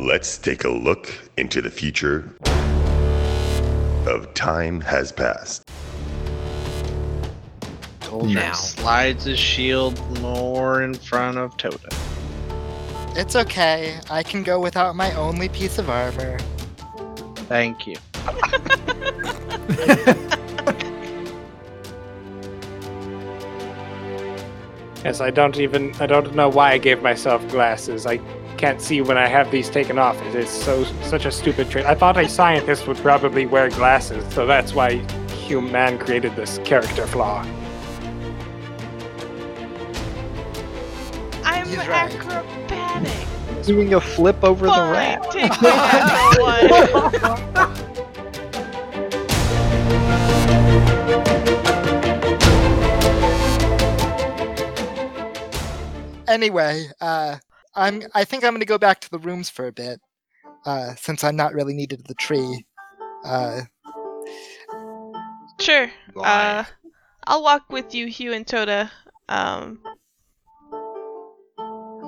Let's take a look into the future of Time Has Passed. Doldrin Now. slides his shield more in front of Tota. It's okay. I can go without my only piece of armor. Thank you. Yes, I don't even I don't know why I gave myself glasses. I can't see when I have these taken off. It is so such a stupid trait. I thought a scientist would probably wear glasses, so that's why human created this character flaw. I'm He's right. acrobatic. Doing a flip over the Fine, take the one. Anyway, uh, I'm. I think I'm gonna go back to the rooms for a bit, uh, since I'm not really needed at the tree. Uh, Sure. Uh, I'll walk with you, Hugh and Toda. Um,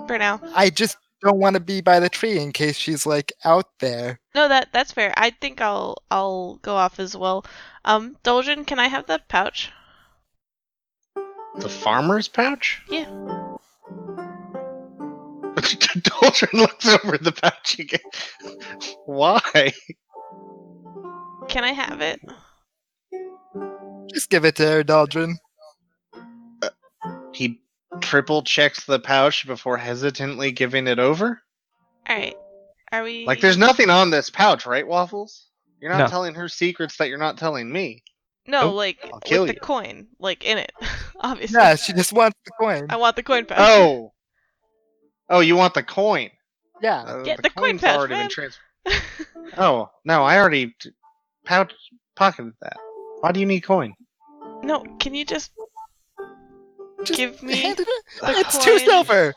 for now. I just don't want to be by the tree in case she's like out there. No, that that's fair. I think I'll I'll go off as well. Um, Dolgen, can I have the pouch? The farmer's pouch? Yeah. Doldrin looks over the pouch again. Why? Can I have it? Just give it to her, Doldrin. Uh, he triple checks the pouch before hesitantly giving it over? All right. Are we? Like, there's nothing on this pouch, right, Waffles? You're not No. telling her secrets that you're not telling me. no, Nope. like I'll with kill the you. coin, like in it. Obviously. Yeah, she just wants the coin. I want the coin pouch. Oh! Oh, you want the coin? Yeah. Uh, Get the coin coin's pouch, already man. been transferred. Oh, no, I already t- pouch pocketed that. Why do you need coin? no, can you just Just give me hand it the her. It's two coin? silver.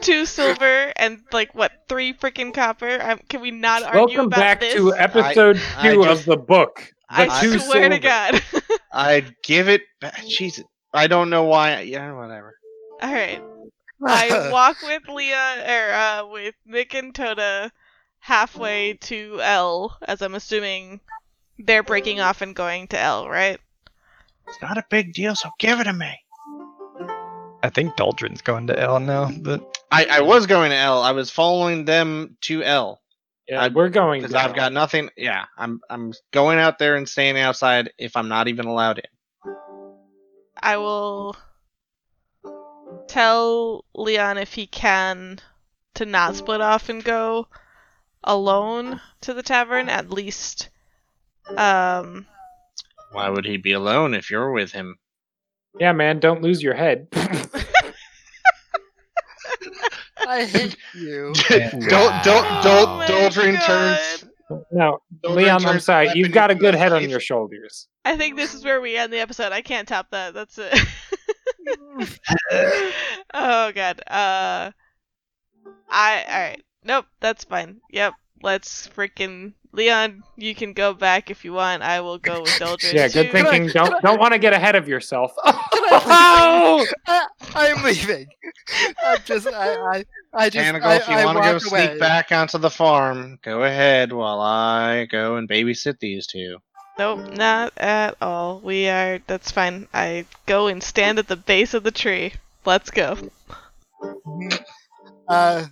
two silver and like what three freaking copper? Um, can we not argue Welcome about back this? to episode I two just- of the book. The I two swear to silver. God. I'd give it back. Jesus. I don't know why. Yeah, whatever. All right. I walk with Leah or uh, with Nick and Toda halfway mm-hmm. to L, as I'm assuming they're breaking mm-hmm. off and going to L, right? It's not a big deal, so give it to me. I think Doldrin's going to L now, but I, I was going to L. I was following them to L. Yeah, I- we're going. Because I've got nothing. Yeah, I'm I'm going out there and staying outside if I'm not even allowed in. I will tell Leon if he can to not split off and go alone to the tavern at least. Um, Why would he be alone if you're with him? Yeah, man, don't lose your head. I hate you. don't don't don't Oh Doldrin turns. no, Doldrin Leon, I'm sorry. You've got a good head on your shoulders. I think this is where we end the episode. I can't top that. That's it. oh god. Uh I alright. Nope, that's fine. Yep. Let's freaking Leon, you can go back if you want. I will go with Doldrin. Yeah, good too. thinking. Don't don't want to get ahead of yourself. I I, I'm leaving. I'm just. I. I. I just. Tanagal, I, if you want to go walk sneak back onto the farm, go ahead while I go and babysit these two. Nope, not at all. We are that's fine. I go and stand at the base of the tree. Let's go. Uh,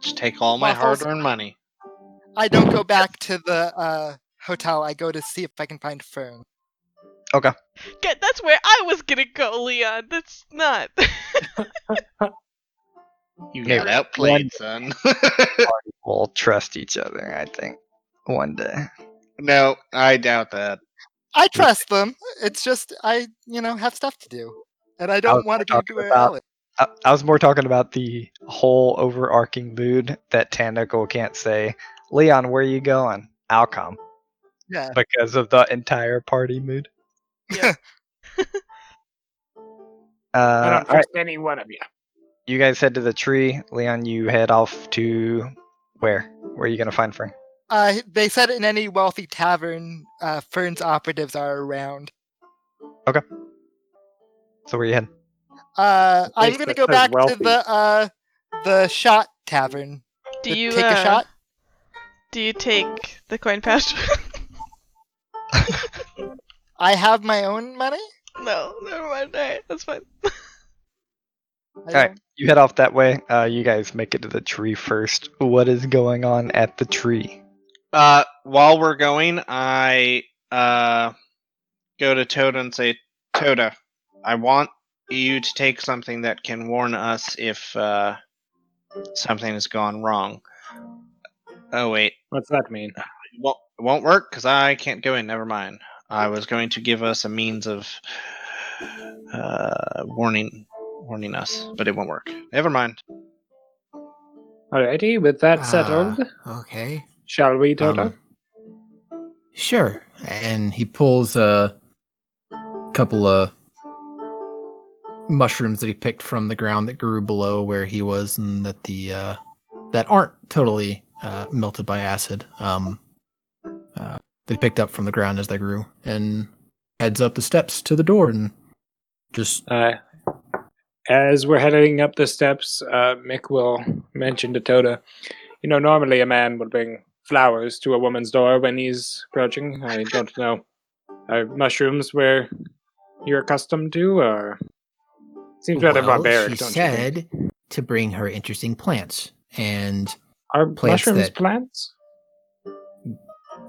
Just take all my Waffles. hard-earned money. I don't go back to the uh hotel. I go to see if I can find Fern. Okay. Get, that's where I was gonna go, Leon. That's not. You Maybe got outplayed, son. we'll trust each other. I think one day. No, I doubt that. I trust them. It's just I, you know, have stuff to do, and I don't want to go talking to about- Alex. I, I was more talking about the whole overarching mood that Tanagal can't say. Leon, where are you going? I'll come Yeah. because of the entire party mood. Yeah. I Uh, don't all right, trust any one of you. you guys head to the tree. Leon, you head off to where? Where are you gonna find Fern? Uh, they said in any wealthy tavern, uh, Fern's operatives are around. Okay. So where are you heading? Uh, I'm gonna go says back to the uh, the shot tavern. Do to you take uh, a shot? Do you take the coin pouch? I have my own money. no, never mind. Alright, that's fine. Alright, you head off that way. Uh, you guys make it to the tree first. What is going on at the tree? Uh, while we're going, I uh go to Toda and say, Toda, I want you to take something that can warn us if uh something has gone wrong. Oh wait, What's that mean? it won't, it won't work because I can't go in. Never mind. I was going to give us a means of uh warning warning us, but it won't work. Never mind. Alrighty, with that settled, Ah, okay. Shall we, Toto? Um, sure. And he pulls a couple of mushrooms that he picked from the ground that grew below where he was, and that the uh, that aren't totally uh, melted by acid. Um, uh, they picked up from the ground as they grew, and heads up the steps to the door, and just Uh, as we're heading up the steps, uh, Mick will mention to Toda, you know, normally a man would bring flowers to a woman's door when he's approaching. I don't know. Are mushrooms where you're accustomed to, or seems rather well, barbaric? she don't you think? said to bring her interesting plants, and Are plants mushrooms that- plants?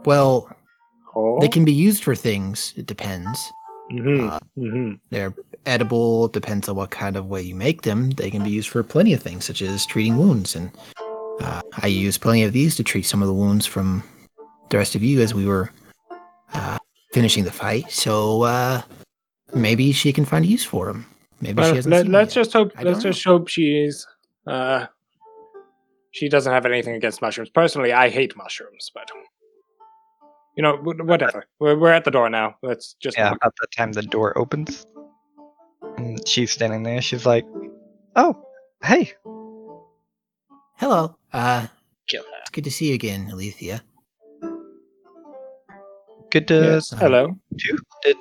well, Oh, they can be used for things. It depends. hmm uh, hmm They're edible. Depends on what kind of way you make them. They can be used for plenty of things, such as treating wounds. And uh, I used plenty of these to treat some of the wounds from the rest of you as we were uh, finishing the fight. So uh, maybe she can find use for them. Maybe she hasn't. let, seen 'em let's yet. just hope. Let's don't just hope she's. Uh, she doesn't have anything against mushrooms. Personally, I hate mushrooms, but you know, whatever. We're, we're at the door now. Let's just. Yeah, walk. about the time the door opens. And she's standing there. She's like, "Oh, hey, Hello. Uh, Kill her. it's good to see you again, Alethea. good to Yes. uh, Hello. meet you. Did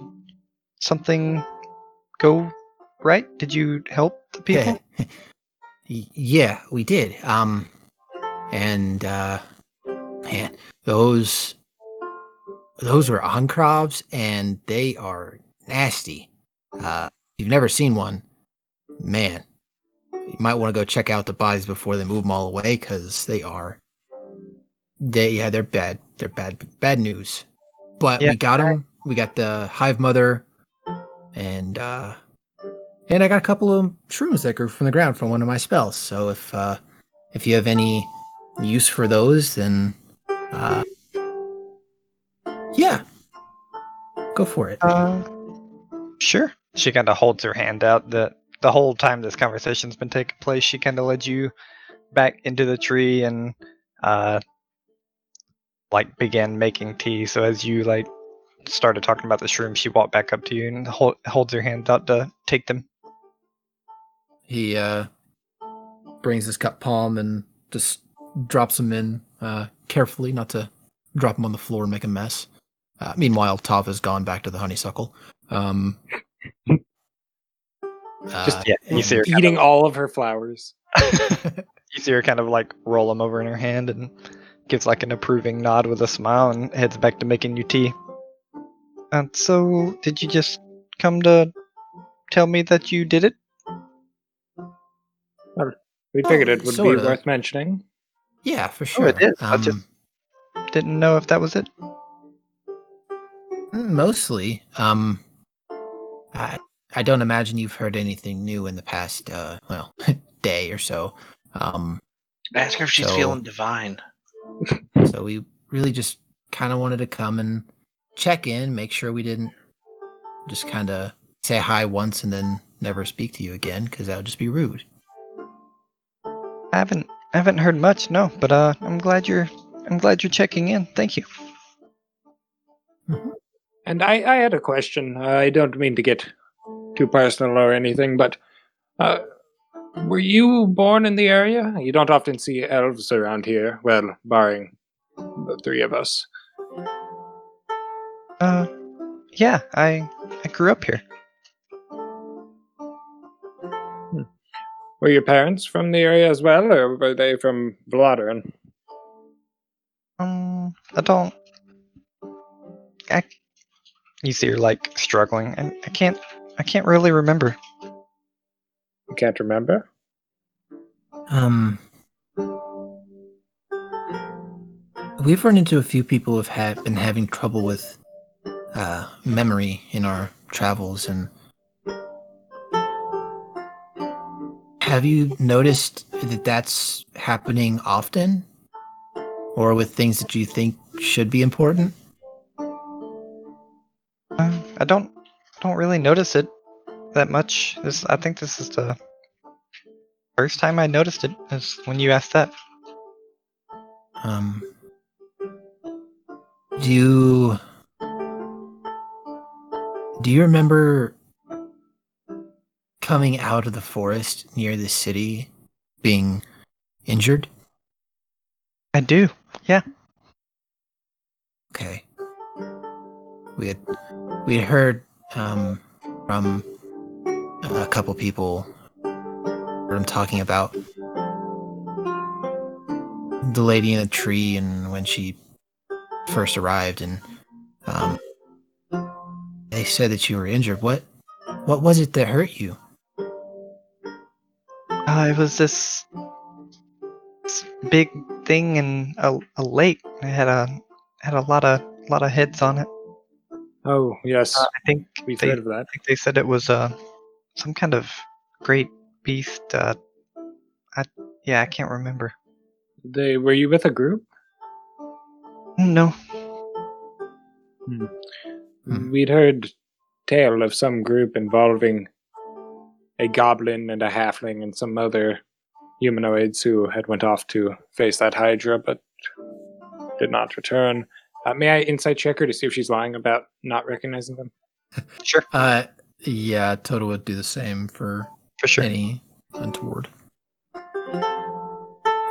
something go right? Did you help the people?" Y- yeah, we did. Um, and uh, man, those those were oncrovs, and they are nasty. Uh, you've never seen one, man. You might want to go check out the bodies before they move them all away, because they are. They yeah, they're bad. They're bad bad news. But Yeah, we got them. We got the hive mother, and uh, and I got a couple of shrooms that grew from the ground from one of my spells. So if uh, if you have any use for those, then uh, yeah, go for it. Uh, sure. She kind of holds her hand out. The the whole time this conversation's been taking place, she kind of led you back into the tree and uh, like began making tea. So as you like started talking about the shroom, she walked back up to you and hold, holds her hand out to take them. He uh, brings his cup palm and just drops them in uh, carefully, not to drop them on the floor and make a mess. Uh, meanwhile, Tav has gone back to the honeysuckle. Um, Just- uh, Yeah, you see her kind Eating all of her flowers. You see her kind of like roll them over in her hand and gives like an approving nod with a smile and heads back to making you tea. And so, did you just come to tell me that you did it? We figured it Oh, would sorta. be worth mentioning. yeah, for sure. Oh, it is. I Um, just- Didn't know if that was it. Mostly. Um I I don't imagine you've heard anything new in the past uh well day or so. Um Ask her if she's So- feeling divine. so we really just kind of wanted to come and check in, make sure we didn't just kind of say hi once and then never speak to you again cuz that would just be rude. I haven't I haven't heard much, no. But uh, I'm glad you're I'm glad you're checking in. Thank you. And I, I had a question. I don't mean to get too personal or anything, but uh, were you born in the area? You don't often see elves around here. Well, barring the three of us. Uh, yeah, I I grew up here. Were your parents from the area as well, or were they from Bloodern? Um, I don't. I. You see you're like struggling, and I can't. I can't really remember. You can't remember? Um, we've run into a few people who've had been having trouble with uh, memory in our travels, and have you noticed that that's happening often, or with things that you think should be important? Uh, I don't. Don't really notice it that much. This. I think this is the first time I noticed it. Is when you asked that. Um, do you do you remember coming out of the forest near the city, being injured? I do. Yeah. Okay. We had we had heard um, from a couple people them talking about the lady in the tree and when she first arrived and um, they said that you were injured. What what was it that hurt you? Uh, it was this, this big thing in a, a lake. It had a had a lot of lot of heads on it. Oh, yes. Uh, I think We've they, heard of that. I think they said it was uh some kind of great beast. Uh, I yeah, I can't remember. They were you with a group? No, Hmm. We'd heard tale of some group involving a goblin and a halfling and some other humanoids who had went off to face that hydra but did not return. Uh, may I insight check her to see if she's lying about not recognizing them? sure, Uh, yeah, Toto would do the same for for sure. any untoward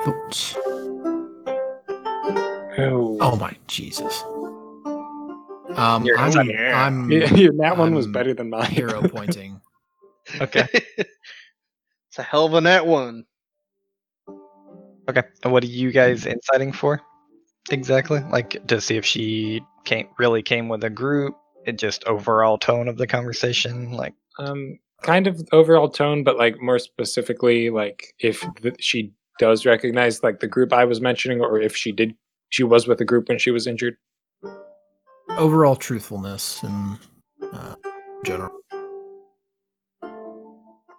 thoughts. Oh, Oh my Jesus. Um, You're I'm. I'm Yeah, yeah, that one was I'm better than mine. hero pointing. Okay, it's a hell of a net one. okay. And what are you guys inciting for? Exactly, like to see if she came really came with a group. It just overall tone of the conversation, like Um, kind of overall tone, but like more specifically, like if th- she does recognize like the group I was mentioning, or if she did, she was with a group when she was injured. Overall truthfulness and uh, general.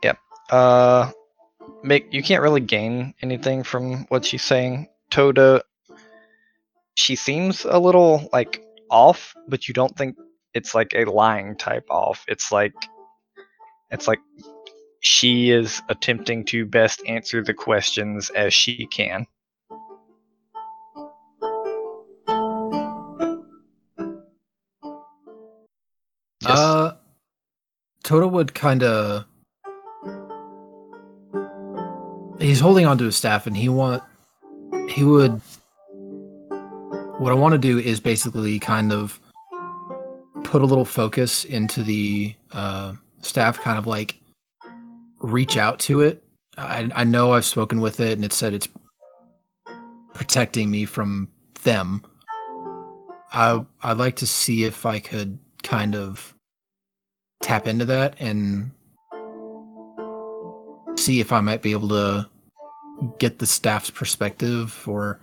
Yep. Uh, make you can't really gain anything from what she's saying. Toda, she seems a little like off, but you don't think it's like a lying type off. It's like, it's like she is attempting to best answer the questions as she can. Yes. Uh, Toto would kind of. He's holding onto his staff, and he want. He would. What I want to do is basically kind of put a little focus into the uh, staff, kind of like reach out to it. I, I know I've spoken with it, and it said it's protecting me from them. I I'd like to see if I could kind of tap into that and see if I might be able to get the staff's perspective or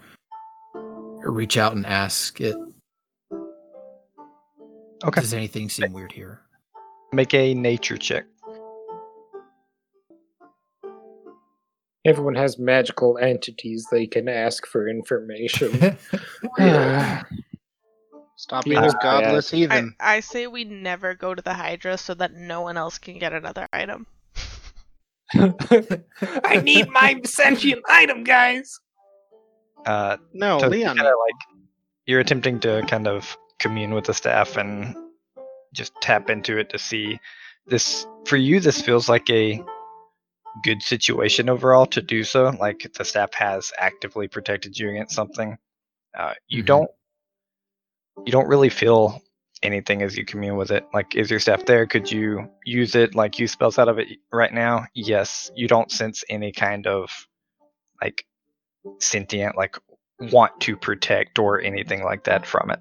reach out and ask it. Okay. Does anything seem weird here? Make a nature check. Everyone has magical entities they can ask for information. Stop being a godless I, heathen. I say we never go to the Hydra so that no one else can get another item. I need my sentient item, guys. Uh, No, So Leon. kinda like you're attempting to kind of commune with the staff and just tap into it to see this for you this feels like a good situation overall to do so like the staff has actively protected you against something uh, you Mhm. don't you don't really feel anything as you commune with it. Like, is your staff there? Could you use it? Like, use spells out of it right now? Yes. You don't sense any kind of like sentient, like want to protect or anything like that from it.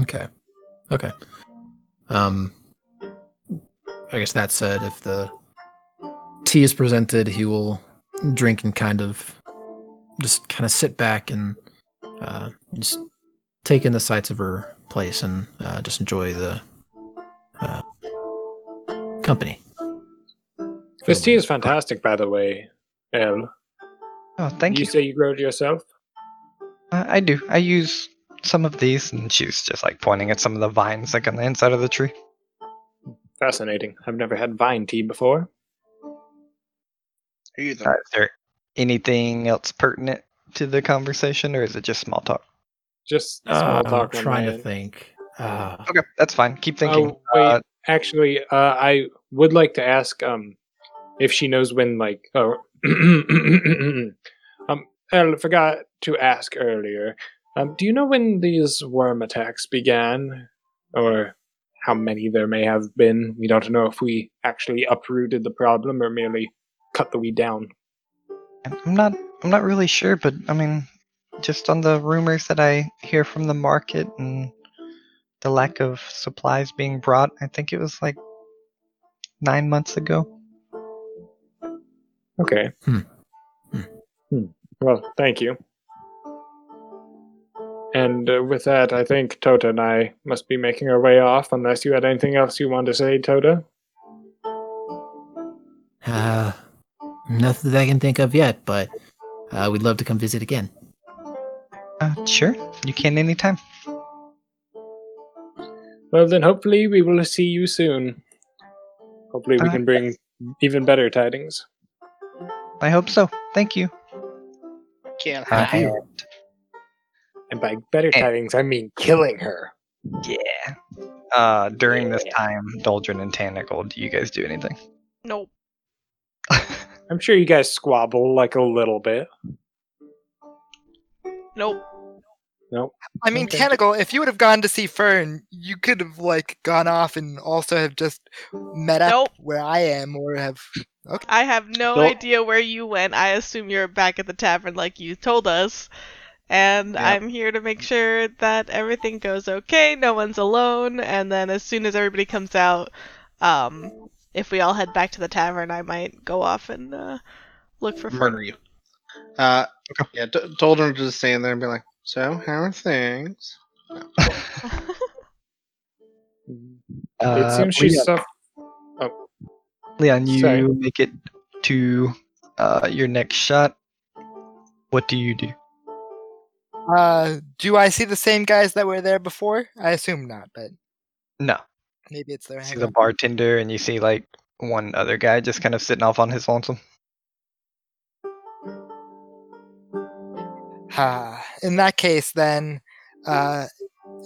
Okay. Okay. Um I guess that said, if the tea is presented, he will drink and kind of just kind of sit back and uh, just take in the sights of her place and uh, just enjoy the uh, company. This tea is fantastic, by the way. El, Oh, thank you you. say you grow it yourself? Uh, I do. I use some of these, and she's just like pointing at some of the vines like on the inside of the tree. Fascinating. I've never had vine tea before. Either. Uh, is there anything else pertinent to the conversation, or is it just small talk? Just small Uh, talk. I'm trying to end. think. Uh, Okay, that's fine. Keep thinking. Oh, wait. Uh, Actually, uh, I would like to ask um, if she knows when, like, oh, um, I forgot to ask earlier. Um, do you know when these worm attacks began, or how many there may have been? We don't know if we actually uprooted the problem or merely cut the weed down. I'm not. I'm not really sure, but I mean, just on the rumors that I hear from the market and the lack of supplies being brought, I think it was like nine months ago. Okay. Hmm. Hmm. Well, thank you. And uh, with that, I think Tota and I must be making our way off, unless you had anything else you wanted to say, Tota. uh, nothing that I can think of yet, but uh, we'd love to come visit again. Uh, sure, you can anytime. Well, then hopefully we will see you soon. Hopefully we Uh, can bring even better tidings. I hope so. Thank you. Can't Uh, Thank you. and- And by better Eh. tidings, I mean killing her. yeah. Uh, during this time, Doldrin and Tanagal, do you guys do anything? Nope. I'm sure you guys squabble like a little bit. Nope. Nope. I mean, Okay. Tanagal, if you would have gone to see Fern, you could have like gone off and also have just met up where I am, or have. Okay. I have no Nope. idea where you went. I assume you're back at the tavern like you told us. And Yep. I'm here to make sure that everything goes okay, no one's alone, and then as soon as everybody comes out, um, if we all head back to the tavern, I might go off and uh, look for murder you. Uh, yeah, t- told him to just stand there and be like, "So, how are things?" it Uh, seems she's Leon, suff- Leon, you Sorry. make it to uh, your next shot. What do you do? Uh, do I see the same guys that were there before? I assume not, but No. maybe it's their You see the bartender, and you see like one other guy just kind of sitting off on his lonesome. Ah, in that case, then, uh,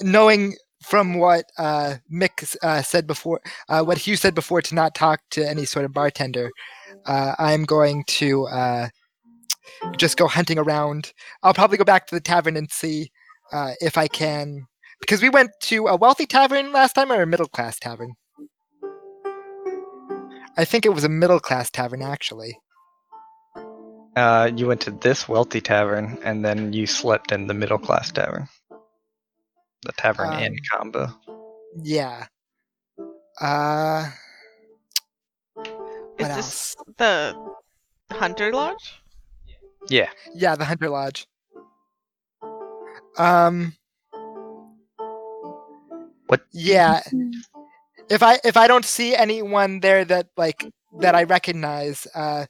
knowing from what uh, Mick uh, said before, uh, what Hugh said before, to not talk to any sort of bartender, uh, I'm going to uh, just go hunting around. I'll probably go back to the tavern and see if I can, because we went to a wealthy tavern last time or a middle class tavern. I think it was a middle class tavern, actually. Uh, you went to this wealthy tavern, and then you slept in the middle class tavern. The tavern inn Um, combo. Yeah. Uh, Is what this the Hunter Lodge? Yeah. Yeah, the Hunter Lodge. Um. What- Yeah. If I if I don't see anyone there that like that I recognize, uh,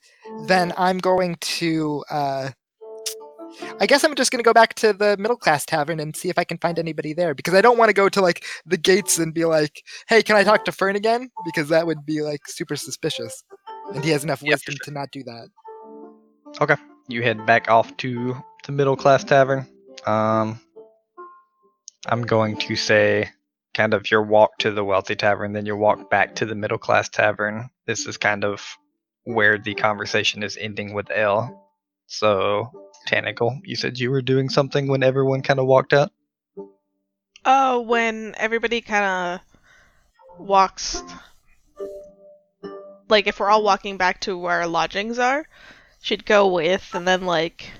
then I'm going to. Uh, I guess I'm just gonna go back to the middle class tavern and see if I can find anybody there because I don't want to go to like the gates and be like, "Hey, can I talk to Fern again?" Because that would be like super suspicious, and he has enough Yeah, wisdom to not do that. Okay, you head back off to the middle class tavern. Um, I'm going to say kind of your walk to the wealthy tavern, then your walk back to the middle class tavern. This is kind of where the conversation is ending with L. So, Tanagal, you said you were doing something when everyone kind of walked out. Uh, when everybody kind of walks, like if we're all walking back to where our lodgings are, she'd go with, and then like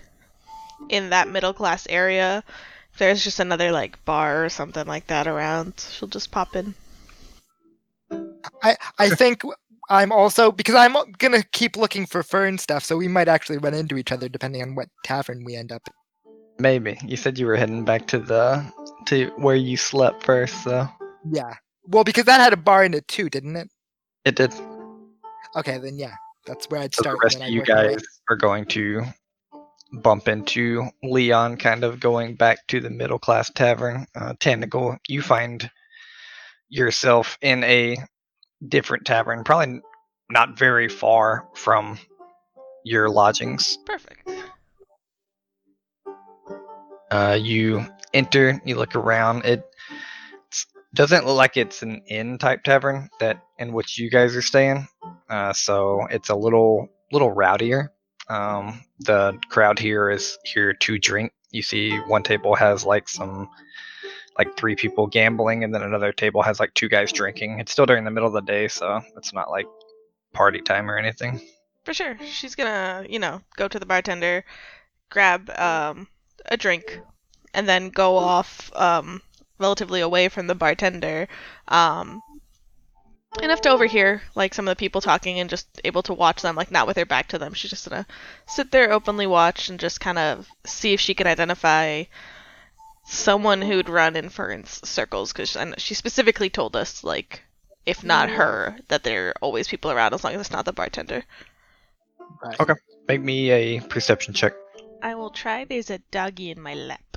in that middle class area, if there's just another like bar or something like that around, she'll just pop in. I I think I'm also because I'm gonna keep looking for fern stuff, so we might actually run into each other depending on what tavern we end up. Maybe. You said you were heading back to the to where you slept first, so Yeah. Well, because that had a bar in it too, didn't it? it did. Okay, then yeah, that's where I'd So start. the rest of you guys are going to bump into Leon, kind of going back to the middle class tavern. Uh, Tanagal, you find yourself in a different tavern, probably not very far from your lodgings. Perfect. Uh, you enter, you look around. It doesn't look like it's an inn type tavern that in which you guys are staying. Uh, so it's a little little rowdier. Um, the crowd here is here to drink. You see, one table has like some like three people gambling, and then another table has like two guys drinking. It's still during the middle of the day, so it's not like party time or anything. For sure. She's gonna, you know, go to the bartender, grab um, a drink, and then go off um, relatively away from the bartender. Um, enough to overhear like some of the people talking and just able to watch them, like not with her back to them. She's just gonna sit there, openly watch, and just kind of see if she can identify someone who'd run in Fern's circles. Because she specifically told us, like, if not her, that there are always people around as long as it's not the bartender. Right. Okay. Make me a perception check. I will try. There's a doggy in my lap.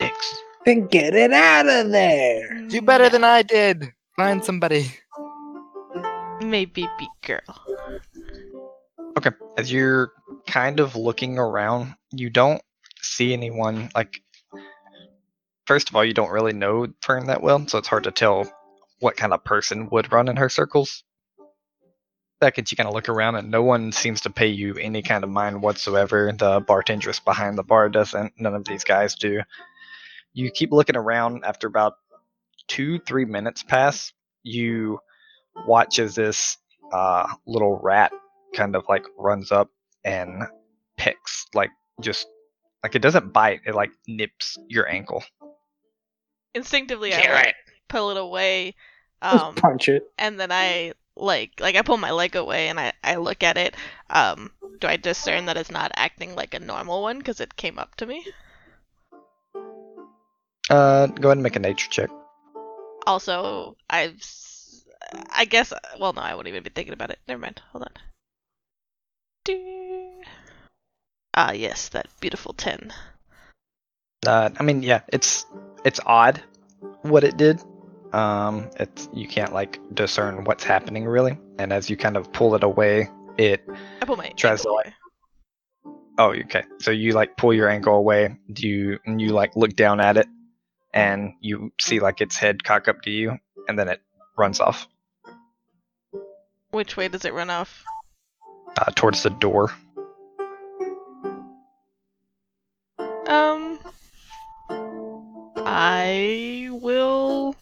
X. Then get it out of there. Do better than I did. Find somebody. Maybe be girl. Okay. As you're kind of looking around, you don't see anyone like first of all, you don't really know Fern that well, so it's hard to tell what kind of person would run in her circles. Second, you kind of look around and no one seems to pay you any kind of mind whatsoever. The bartendress behind the bar doesn't. None of these guys do. You keep looking around. After about two, three minutes pass, you watch as this uh, little rat kind of like runs up and picks, like just like it doesn't bite, it like nips your ankle. Instinctively, I like, pull it away, Just um, punch it. and then I like like I pull my leg away and I I look at it. Um, do I discern that it's not acting like a normal one because it came up to me? Uh, go ahead and make a nature check. Also, I've I guess well no, I wouldn't even be thinking about it. Never mind. Hold on. Do- Ah yes, that beautiful ten. Uh, I mean, yeah, it's it's odd what it did. Um, it's you can't like discern what's happening really, and as you kind of pull it away, it I pull my Tries to, like- oh okay. So you like pull your ankle away. Do you and you like look down at it, and you see like its head cock up to you, and then it runs off Which way does it run off? uh, towards the door. Um, I will.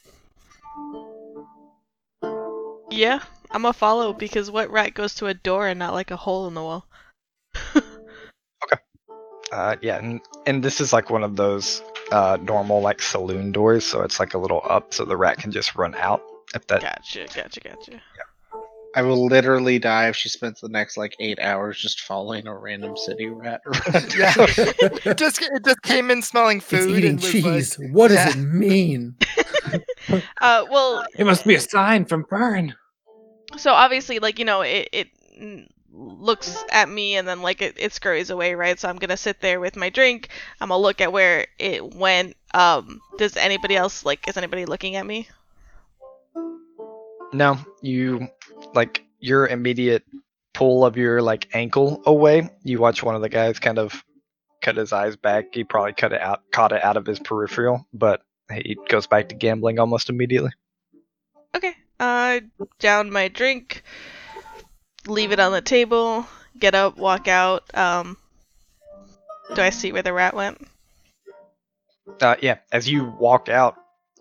Yeah, I'm a follow because what rat goes to a door and not like a hole in the wall? Okay. Uh, yeah, and, and this is like one of those uh, normal like saloon doors, so it's like a little up, so the rat can just run out. If that Gotcha, gotcha, gotcha. I will literally die if she spends the next like eight hours just following a random city rat around. Yeah. it just it just came in smelling food eating and cheese. like, what does yeah. it mean? Uh, well, It must be a sign from Fern. so obviously, like you know, it it looks at me and then like it, it scurries away, right? So I'm gonna sit there with my drink. I'm gonna look at where it went. Um, does anybody else like? Is anybody looking at me? No, you like your immediate pull of your like ankle away. You watch one of the guys kind of cut his eyes back. He probably cut it out, caught it out of his peripheral, but he goes back to gambling almost immediately. Okay. Uh, down my drink, leave it on the table, get up, walk out. Um, do I see where the rat went? Uh, yeah, as you walk out,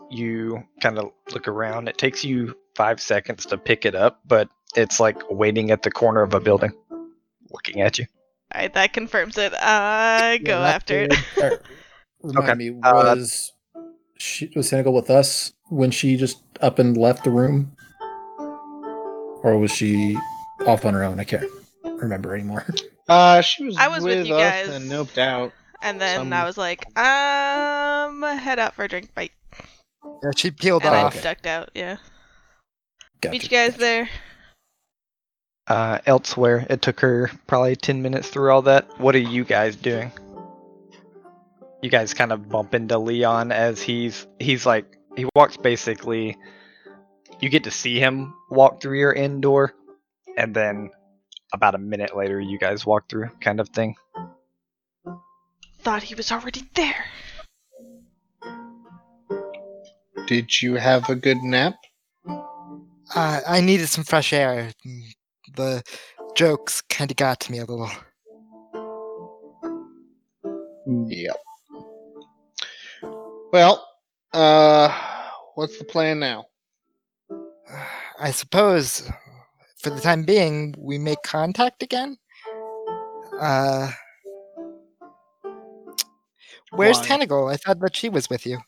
you kind of look around. It takes you five seconds to pick it up, but it's like waiting at the corner of a building, looking at you. Alright, that confirms it. I go Yeah, after it. that- er, Remind Okay, me, uh, was she was Tanagal with us when she just up and left the room, or was she off on her own? I can't remember anymore. Uh, she was. I was with you us guys. and noped out. And then Some- I was like, um, head out for a drink. Bye. Yeah, she peeled And I off. okay. ducked out. Yeah. Gotcha, Meet you guys there. Uh, elsewhere, it took her probably 10 minutes through all that. What are you guys doing? You guys kind of bump into Leon as he's he's like he walks basically you get to see him walk through your end door and then about a minute later you guys walk through kind of thing. Thought he was already there. Did you have a good nap? Uh, I needed some fresh air. The jokes kind of got to me a little. Yep. Well, uh, what's the plan now? I suppose, for the time being, we make contact again. Uh, where's Why? I thought that she was with you.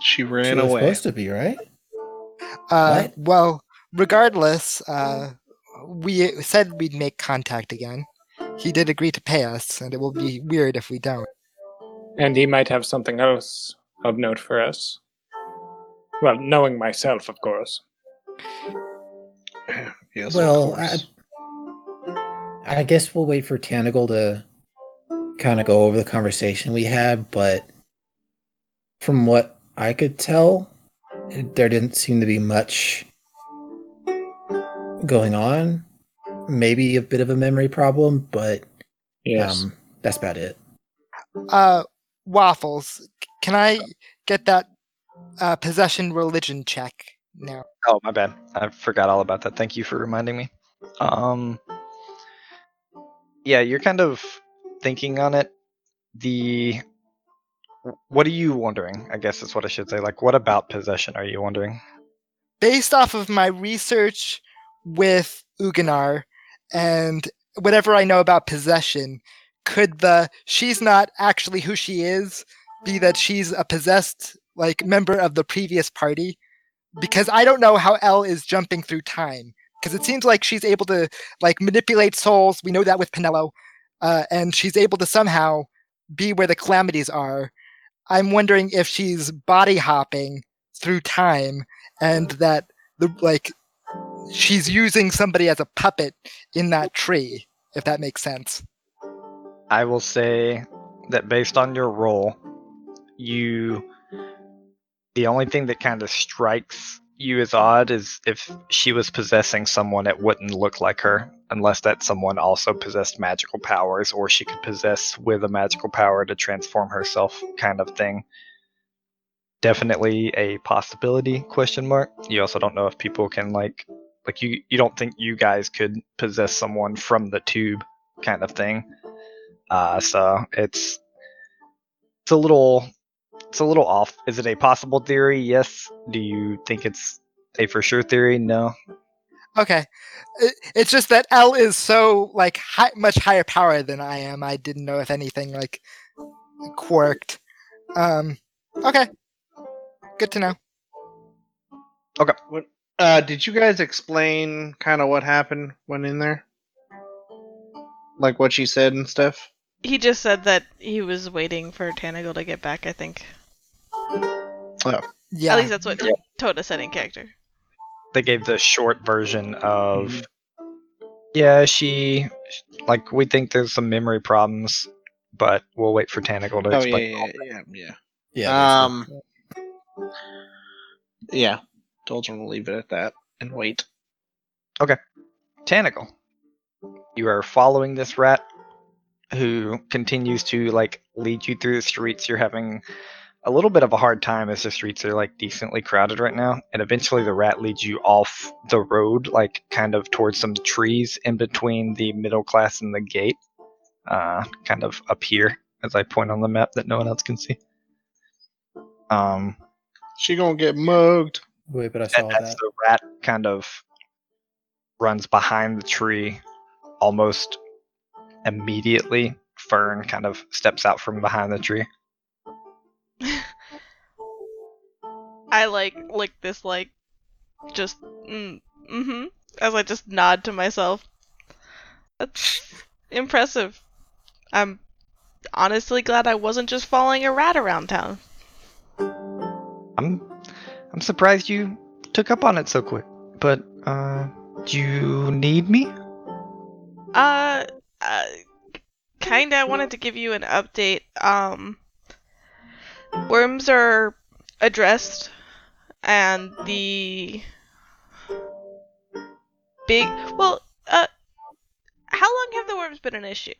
She She ran was away. supposed to be right. Uh, well, regardless, uh, we said we'd make contact again. He did agree to pay us, and it will be weird if we don't. And he might have something else of note for us. Well, knowing myself, of course. Yes, well, I, course. I guess we'll wait for Tanagal to kind of go over the conversation we had, but from what I could tell, there didn't seem to be much going on. Maybe a bit of a memory problem, but Yes. um, that's about it. Uh, waffles. Can I get that uh, possession religion check now? Oh, my bad. I forgot all about that. Thank you for reminding me. Um Yeah, you're kind of thinking on it. The what are you wondering? I guess is what I should say. Like what about possession are you wondering? Based off of my research with Uganar and whatever I know about possession, could the she's not actually who she is be that she's a possessed like member of the previous party? Because I don't know how L is jumping through time. Because it seems like she's able to like manipulate souls. We know that with Pinello, uh, and she's able to somehow be where the calamities are. I'm wondering if she's body hopping through time, and that the like she's using somebody as a puppet in that tree. If that makes sense. I will say that based on your role, you the only thing that kind of strikes you as odd is if she was possessing someone it wouldn't look like her unless that someone also possessed magical powers or she could possess with a magical power to transform herself kind of thing. Definitely a possibility question mark. You also don't know if people can like like you you don't think you guys could possess someone from the tube kind of thing. Uh, so it's it's a little it's a little off. Is it a possible theory? Yes. Do you think it's a for sure theory? No. Okay, it's just that L is so like hi- much higher power than I am. I didn't know if anything like quirked. Um, okay, good to know. Okay. What, uh, did you guys explain kind of what happened when in there? Like what she said and stuff? He just said that he was waiting for Tanagal to get back, I think. Yeah, At least that's what Toda said in character. They gave the short version of yeah, she like we think there's some memory problems, but we'll wait for Tanagal to Oh yeah, explain. yeah, yeah, yeah. Yeah. Um. Yeah, told him to leave it at that and wait. Okay. Tanagal. You are following this rat who continues to like lead you through the streets. You're having a little bit of a hard time as the streets are like decently crowded right now. And eventually the rat leads you off the road, like kind of towards some trees in between the middle class and the gate. Uh, kind of up here as I point on the map that no one else can see. Um, She gonna get mugged. Wait, but I saw and as that. the rat kind of runs behind the tree, almost immediately, Fern kind of steps out from behind the tree. I like lick this like just mm, mm-hmm as I just nod to myself. That's impressive. I'm honestly glad I wasn't just following a rat around town. I'm I'm surprised you took up on it so quick. But uh do you need me? Uh, uh kinda wanted to give you an update. Um worms are addressed and the big well, uh how long have the worms been an issue?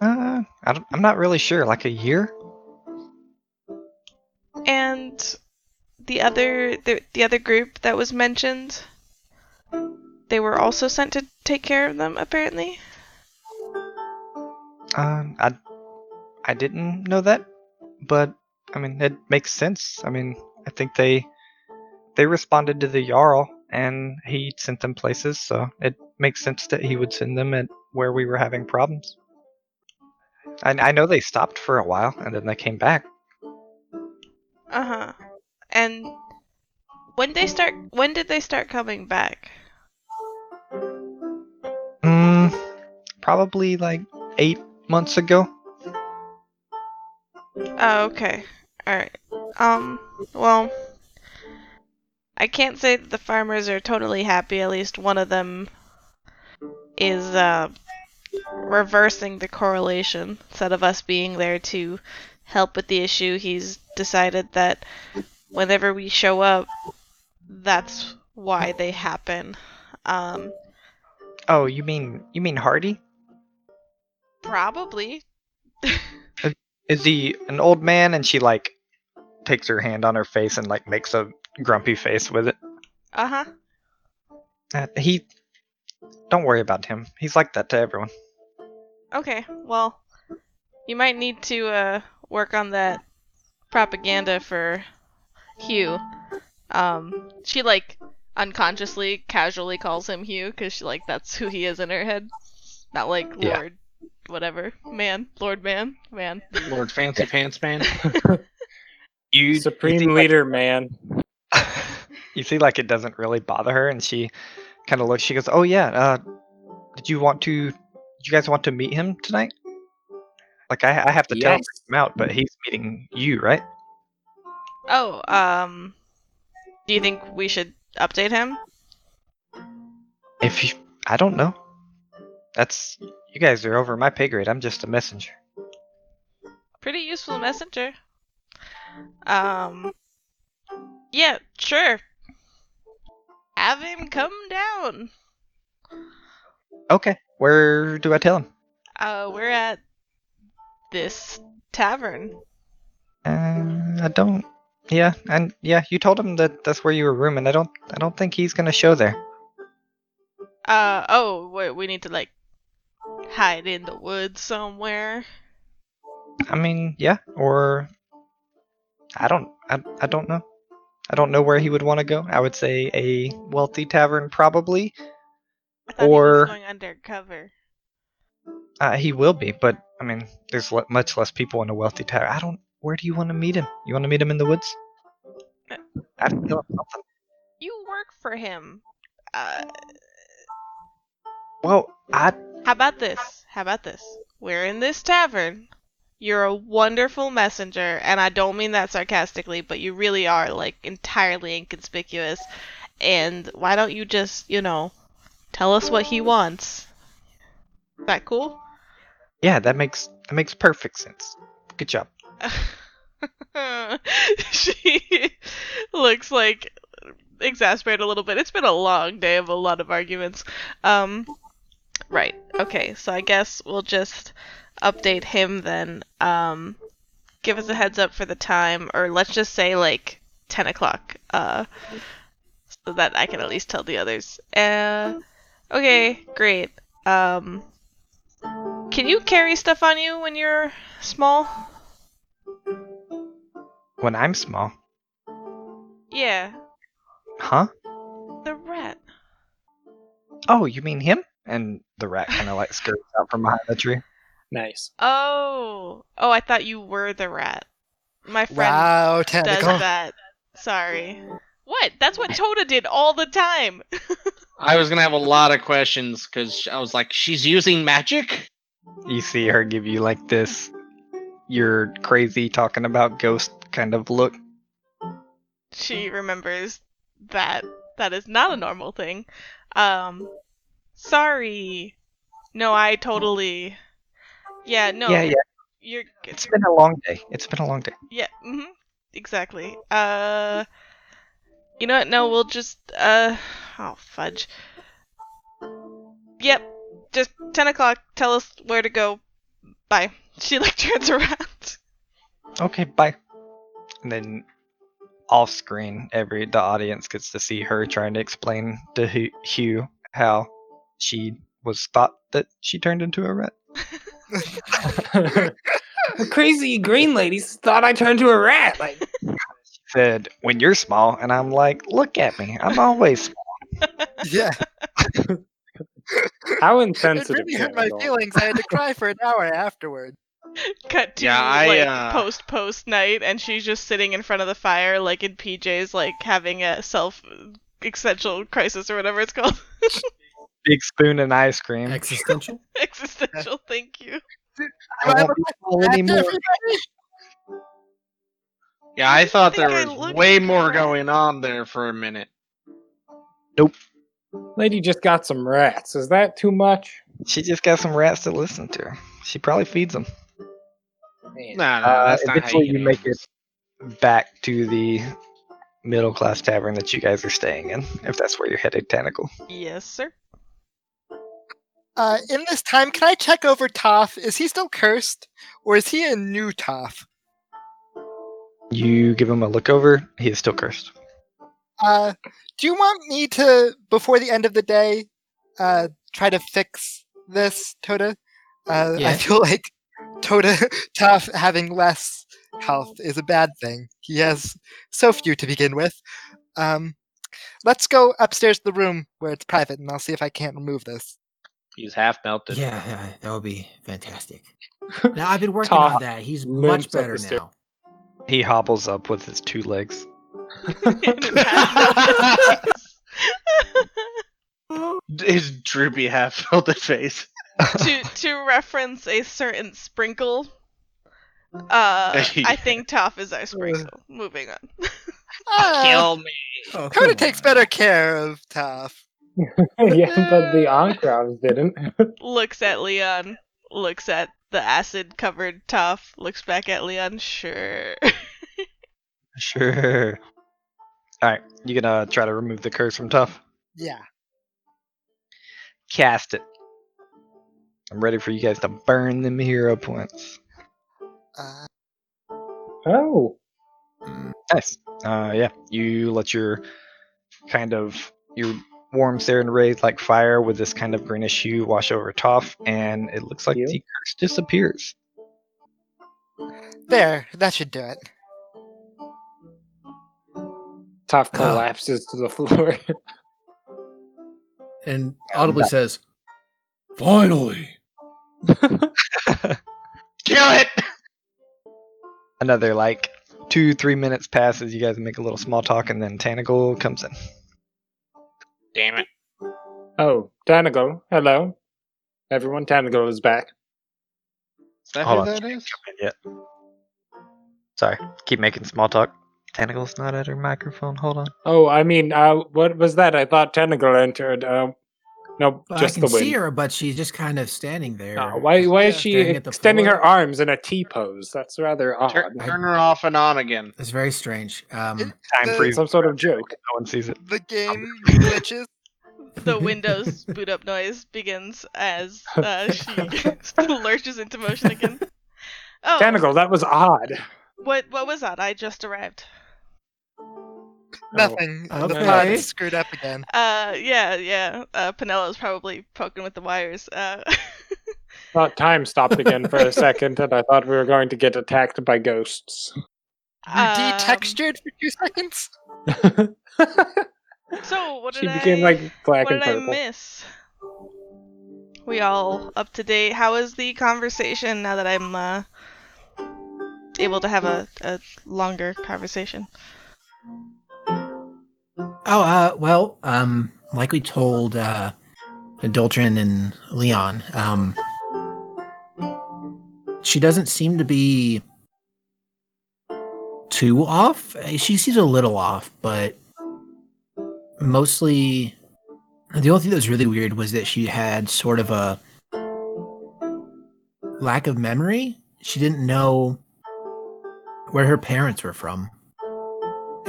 Uh I I'm not really sure, like a year? And the other the, the other group that was mentioned they were also sent to take care of them apparently. Um I I didn't know that, but I mean it makes sense. I mean, I think they they responded to the Jarl and he sent them places, so it makes sense that he would send them at where we were having problems. I, I know they stopped for a while and then they came back. Uh-huh. And when they start when did they start coming back? Mm, probably like eight months ago. Oh, okay. Alright. Um, well, I can't say that the farmers are totally happy. At least one of them is, uh, reversing the correlation. Instead of us being there to help with the issue, he's decided that whenever we show up, that's why they happen. Um, Oh, you mean you mean Hardy? probably. Is he an old man and she like takes her hand on her face and like makes a grumpy face with it? Uh-huh. Uh, he don't worry about him. He's like that to everyone. Okay, well, you might need to uh, work on that propaganda for Hugh. Um, she like unconsciously, casually calls him Hugh because she like that's who he is in her head, not like. Lord, whatever, man, Lord, man, man. Lord Fancy Pants Man. You you Supreme see, like- leader, man. you see, like it doesn't really bother her, and she kind of looks. She goes, "Oh yeah, uh, did you want to? Did you guys want to meet him tonight? Like I, I have to tell him Yes. to come out, but he's meeting you, right? Oh, um, do you think we should update him? If you, I don't know. That's you guys are over my pay grade. I'm just a messenger. Pretty useful messenger. Um, yeah, sure. Have him come down. Okay, where do I tell him? Uh, we're at this tavern. Uh, I don't. Yeah, and yeah, you told him that that's where you were rooming. I don't. I don't think he's gonna show there. Uh, oh, wait, we need to, like, hide in the woods somewhere. I mean, yeah, or I don't. I, I don't know. I don't know where he would want to go. I would say a wealthy tavern, probably. I thought he Or- going undercover. Uh, he will be, but I mean, there's le- much less people in a wealthy tavern. I don't. Where do you want to meet him? You want to meet him in the woods? Uh, I have to tell him something. You work for him. Uh, Well, I how about this? How about this? We're in this tavern. You're a wonderful messenger, and I don't mean that sarcastically, but you really are, like, entirely inconspicuous. And why don't you just, you know, tell us what he wants? Is that cool? yeah, that makes that makes perfect sense. Good job. she looks like exasperated a little bit. It's been a long day of a lot of arguments. Um, right. Okay. So I guess we'll just update him then. Um, give us a heads up for the time, or let's just say like ten o'clock. Uh, so that I can at least tell the others. Uh, okay. Great. Um, Can you carry stuff on you when you're small? When I'm small. Yeah, Huh? the rat. Oh, you mean him? And the rat kind of like skirts out from behind the tree. Nice. Oh, oh, I thought you were the rat. My friend Wow, does tentacle. that. Sorry. What? That's what Toda did all the time. I was gonna have a lot of questions because I was like, she's using magic. You see her give you like this, you're crazy talking about ghost kind of look. she remembers that that is not a normal thing. Um, sorry. No, I totally. Yeah, no. Yeah, yeah. You're. It's been a long day. It's been a long day. Yeah. Mm-hmm. Exactly. Uh. You know what? No, we'll just. Uh. Oh fudge. Yep. Just ten o'clock. Tell us where to go. Bye. She like turns around. Okay, bye. And then off screen, every the audience gets to see her trying to explain to Hu- Hugh how she was thought that she turned into a rat. the crazy green lady thought I turned to a rat. Like, Said, "When you're small," and I'm like, "Look at me. I'm always small." Yeah, how it really hurt my feelings. I had to cry for an hour afterward. Cut to Yeah, I, like uh, post post night, and she's just sitting in front of the fire, like in PJs, like having a self existential crisis or whatever it's called. Big spoon and ice cream. Existential? existential. Thank you. I won't be small Back anymore. Yeah, I thought think there I was way more that. going on there for a minute. Nope. Lady just got some rats. Is that too much? She just got some rats to listen to. She probably feeds them. Man. Nah, nah, Uh, that's not how eventually, you, you make it back to the middle class tavern that you guys are staying in, if that's where you're headed, Tentacle. Yes, sir. Uh, in this time, can I check over Toph? Is he still cursed, or is he a new Toph? You give him a look over. He is still cursed. Uh, do you want me to, before the end of the day, uh, try to fix this, Toda? Uh, I feel like Toda Toph having less health is a bad thing. He has so few to begin with. Um, let's go upstairs to the room where it's private, and I'll see if I can't remove this. He's half melted. Yeah, yeah, that would be fantastic. Now I've been working Todd on that. He's much better the stair- now. He hobbles up with his two legs. His droopy half melted face. to to reference a certain sprinkle. Uh, I think Toph is our sprinkle. Moving on. Ah, Kill me. Oh, Toda takes better care of Toph. yeah, but the Ankravs didn't. looks at Leon. Looks at the acid covered Toph. Looks back at Leon. Sure. Sure. Alright, you gonna try to remove the curse from Tough? Yeah. Cast it. I'm ready for you guys to burn them hero points. Uh, oh. Nice. Uh, yeah, you let your kind of your warm Sarenrae's like fire with this kind of greenish hue wash over Toph, and it looks like You? the curse disappears. there, that should do it. Toph ah. collapses to the floor. And audibly says, "Finally." Kill it. Another like two, three minutes passes. You guys make a little small talk, and then Tanagal comes in. Damn it. oh, Tanago. Hello. Everyone, Tanago is back. Is that Hold who on, that is? Yet. Sorry, keep making small talk. Tentacle's not at her microphone. Hold on. Oh, I mean, uh, what was that? I thought Tanago entered. Uh, no, Well, just I the can wind. see her, but she's just kind of standing there. No, why? Why is she Staring at the extending floor. her arms in a T pose? That's rather odd. Turn, turn her off and on again. It's very strange. Um, It- Time The- freeze. Some sort of joke. No one sees it. The game glitches. the Windows boot up noise begins as uh, she lurches into motion again. Oh, Tanago, that was odd. what what was that? I just arrived. Nothing. The Okay. pod screwed up again. Uh, yeah, yeah. Uh, Penelo's probably poking with the wires. Uh, thought time stopped again for a second, and I thought we were going to get attacked by ghosts. You Um, detextured for two seconds. So what she did became I? like black what and did I purple. miss? We all up to date. How is the conversation now that I'm uh, able to have a, a longer conversation? Oh, uh, well, um, like we told, uh, and Leon, um, she doesn't seem to be too off. She seems a little off, but mostly the only thing that was really weird was that she had sort of a lack of memory. She didn't know where her parents were from.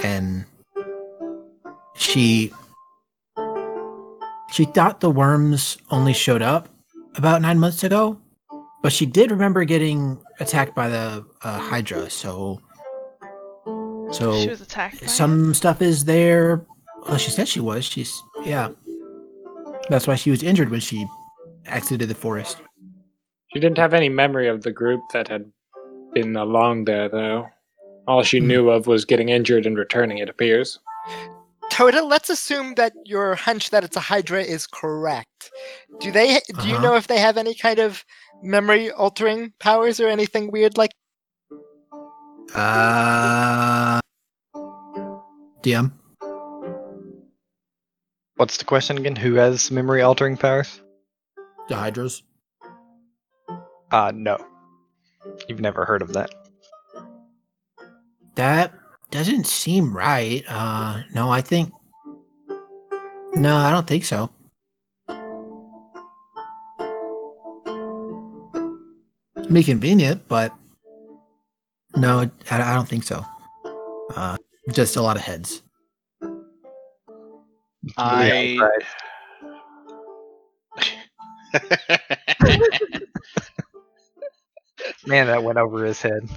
And she she thought the worms only showed up about nine months ago, but she did remember getting attacked by the uh, Hydra. So, so she was attacked. By it? some stuff is there. Well, she said she was. She's yeah. That's why she was injured when she exited the forest. She didn't have any memory of the group that had been along there, though. All she Hmm. knew of was getting injured and returning, it appears. Toda, let's assume that your hunch that it's a Hydra is correct. Do they? Do you Uh-huh. know if they have any kind of memory altering powers or anything weird like? Uh, DM. What's the question again? Who has memory altering powers? The Hydras. Uh, no. You've never heard of that. That doesn't seem right. Uh, no, I think. No, I don't think so. Be convenient, but no, I, I don't think so. Uh, just a lot of heads. I. Man, that went over his head.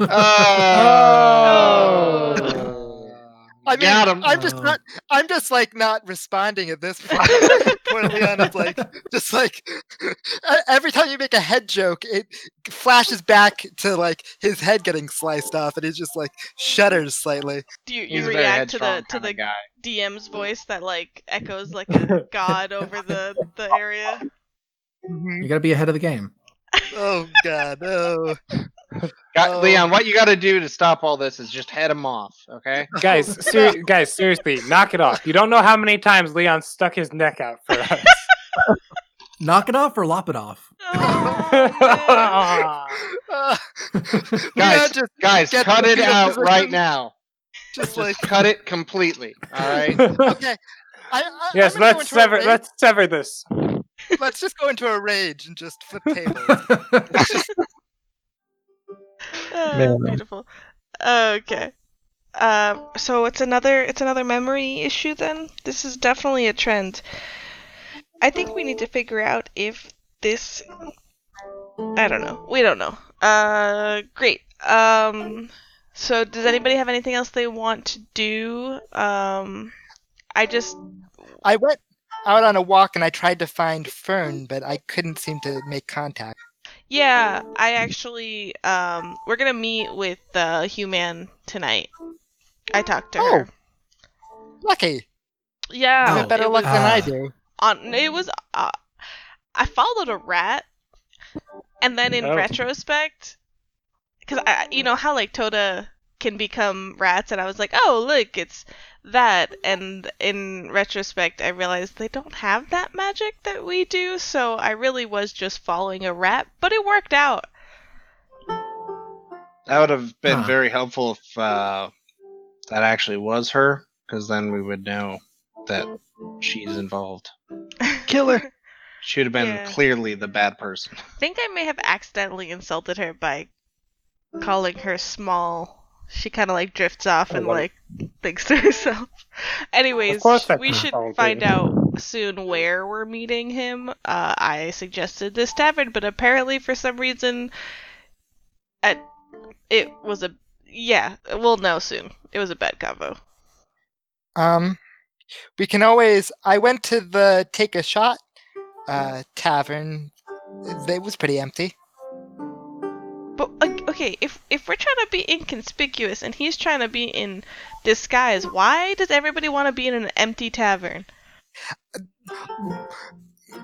Oh. I mean, Got 'em. I'm just Oh. not. I'm just like not responding at this point. Poor Leon is like, just like every time you make a head joke, it flashes back to like his head getting sliced off, and he just like shudders slightly. Do you, you react to the to the guy. DM's voice that like echoes like a god over the the area? Mm-hmm. You gotta be ahead of the game. Oh God, no. Got, Oh. Leon, what you got to do to stop all this is just head him off, okay? Guys, ser- guys, seriously, knock it off. You don't know how many times Leon stuck his neck out for us. Knock it off or lop it off. Oh, Uh, Guys, Leon just Guys, Get cut it out position. right now. just Just like cut it completely. All right. okay. I, I, yes, I'm gonna go let's sever. Let's sever this. let's just go into a rage and just flip tables. Oh, beautiful. Okay. Um, so it's another it's another memory issue then. This is definitely a trend. I think we need to figure out if this I don't know. We don't know. Uh great. Um so does anybody have anything else they want to do? Um I just I went out on a walk and I tried to find Fern, but I couldn't seem to make contact. Yeah, I actually um we're going to meet with uh Human tonight. I talked to her. Oh! Lucky. Yeah, You Oh, have better luck was- than I Ah. do. on it was uh, I followed a rat, and then in Oh. retrospect, because I you know how like Toda can become rats, and I was like, oh look, it's that, and in retrospect, I realized they don't have that magic that we do, so I really was just following a rat, but it worked out. That would have been Huh. very helpful if uh, that actually was her, because then we would know that she's involved. Killer. She would have been Yeah. clearly the bad person. I think I may have accidentally insulted her by calling her small. She kind of like drifts off and like thinks to herself. Anyways, we should find out soon where we're meeting him. Uh, I suggested this tavern, but apparently for some reason, at it was a yeah. We'll know soon. It was a bad combo. Um, we can always. I went to the Take a Shot uh, tavern It was pretty empty. But okay, if if we're trying to be inconspicuous and he's trying to be in disguise, why does everybody want to be in an empty tavern?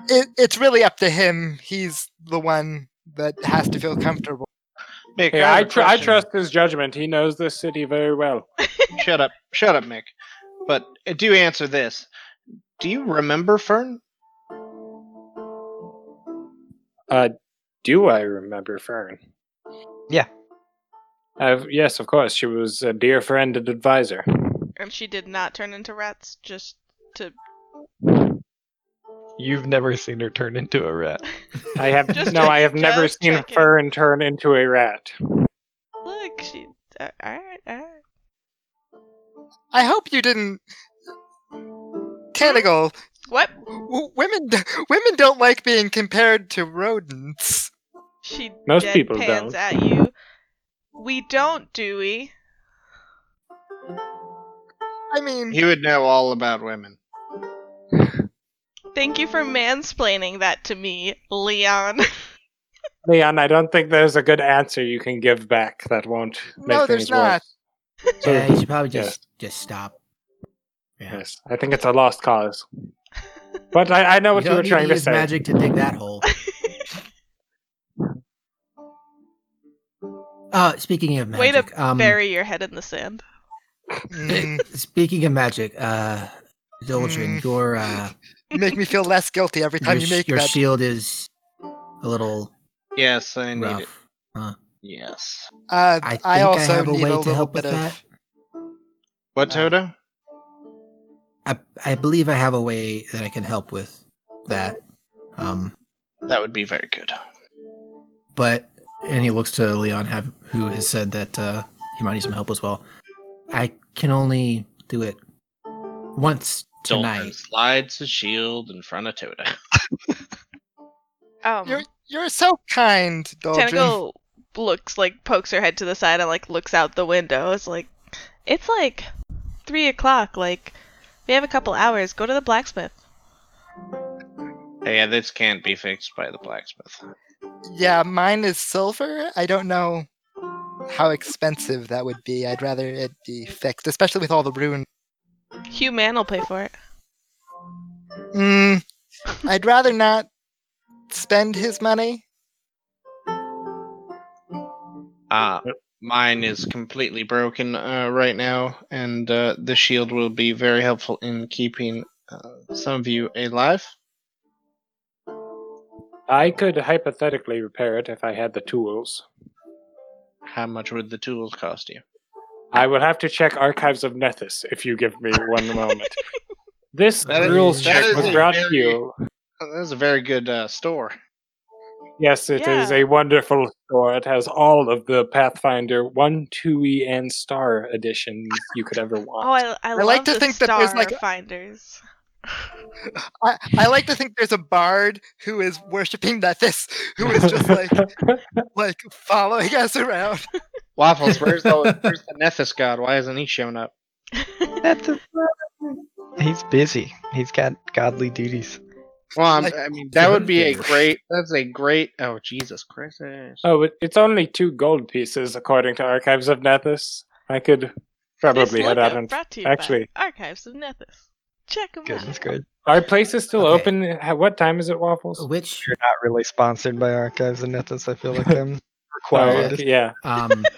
It, it's really up to him. He's the one that has to feel comfortable. Mick, Hey, I, I, tr- I trust his judgment. He knows this city very well. Shut up, shut up, Mick. But uh, do answer this. Do you remember Fern? Uh, do I remember Fern? Yeah. Uh, yes, of course. She was a dear friend and advisor. And she did not turn into rats. Just to You've never seen her turn into a rat. I have Just no. I have never just seen checking. Fern turn into a rat. look. She. Uh, all right. All right. I hope you didn't. Tanagal, What? w- women women don't like being compared to rodents. She Most people deadpans don't. at you. We don't, do we? I mean, He would know all about women. Thank you for mansplaining that to me, Leon. Leon, I don't think there's a good answer you can give back that won't make No, things there's not. worse. Yeah, you should probably yes. just just stop. Yeah. yes, I think it's a lost cause. But I, I know what you, don't were trying to to use say. magic to dig that hole. Uh, speaking of Way magic, to um, bury your head in the sand. mm, speaking of magic, uh, Doldrin, Mm. your uh, make me feel less guilty every time your, you sh- make your that. shield is a little Yes, I need it. rough. Yes. Uh, I think I I also have a need way a to help with of. that. What, Uh, Toto? I I believe I have a way that I can help with that. Um, That would be very good. but and he looks to Leon, have who has said that uh, he might need some help as well. I can only do it once Doldrin tonight. slides his shield in front of Tota. Um, You're you're so kind, Doldrin. Tanago looks like pokes her head to the side and like looks out the window. It's like, it's like three o'clock. Like, we have a couple hours. Go to the blacksmith. Hey, yeah, this can't be fixed by the blacksmith. Yeah, mine is silver. I don't know how expensive that would be. I'd rather it be fixed, especially with all the ruin. Hugh Man will pay for it. Mm, I'd rather not spend his money. Uh, mine is completely broken uh, right now, and uh, the shield will be very helpful in keeping uh, some of you alive. I could hypothetically repair it if I had the tools. How much would the tools cost you? I would have to check Archives of Nethys if you give me one moment. This That is- rules that check was a brought to you. Oh, That's a very good uh, store. Yes, it is Yeah. a wonderful store. It has all of the Pathfinder 1, 2e, and Star editions you could ever want. Oh, I, I, love like to the think that there's, like, Starfinders. I, I like to think there's a bard who is worshiping that this who is just like like following us around. Waffles, where's the where's the Nethys god? Why hasn't he shown up? That's a, he's busy. He's got godly duties. Well, I'm, I mean, that would be a great. That's a great. Oh, Jesus Christ! oh, but it's only two gold pieces according to Archives of Nethys. I could probably head out and. brought to you actually- by Archives of Nethys. Check them Goodness out. good. Are places still Okay. open? At What time is it, Waffles? Which You're not really sponsored by Archives and Nethys. I feel like I'm Oh, required. okay, yeah. um,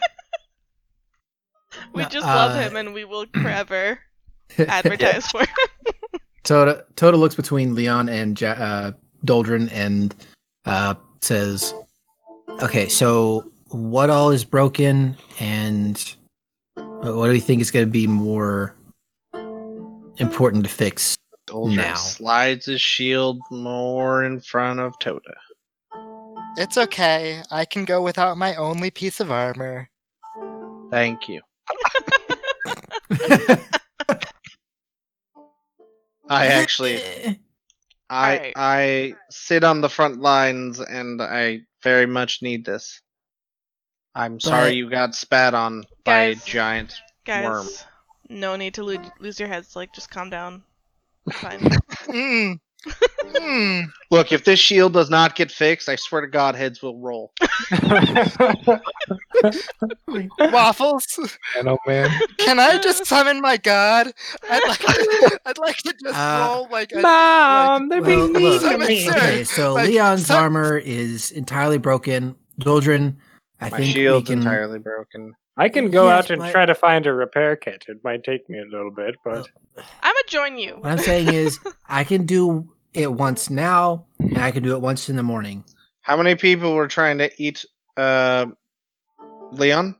We No, just love uh, him and we will forever advertise for him. Tota Tota looks between Leon and ja- uh, Doldrin and uh, says, "Okay, so what all is broken, and what do you think is going to be more important to fix?" Doldrin Now. slides his shield more in front of Tota. It's okay. I can go without my only piece of armor. Thank you. I actually, I Alright. I sit on the front lines, and I very much need this. I'm sorry you got spat on by a giant Guys, worm. No need to lo- lose your heads. Like, just calm down. Fine. Mm, Hmm. Look, if this shield does not get fixed, I swear to God, heads will roll. Waffles. Man, oh man. Can I just summon my god? I'd like to, I'd like to just Uh, roll like a Mom, they're Well, being mean look, to me. Okay, so like, Leon's some- armor is entirely broken. Doldrin, I My think shield's we can. entirely broken. I can go Yes, out and but- try to find a repair kit. It might take me a little bit, but I'm gonna join you. What I'm saying is, I can do it once now, and I can do it once in the morning. How many people were trying to eat uh, Leon?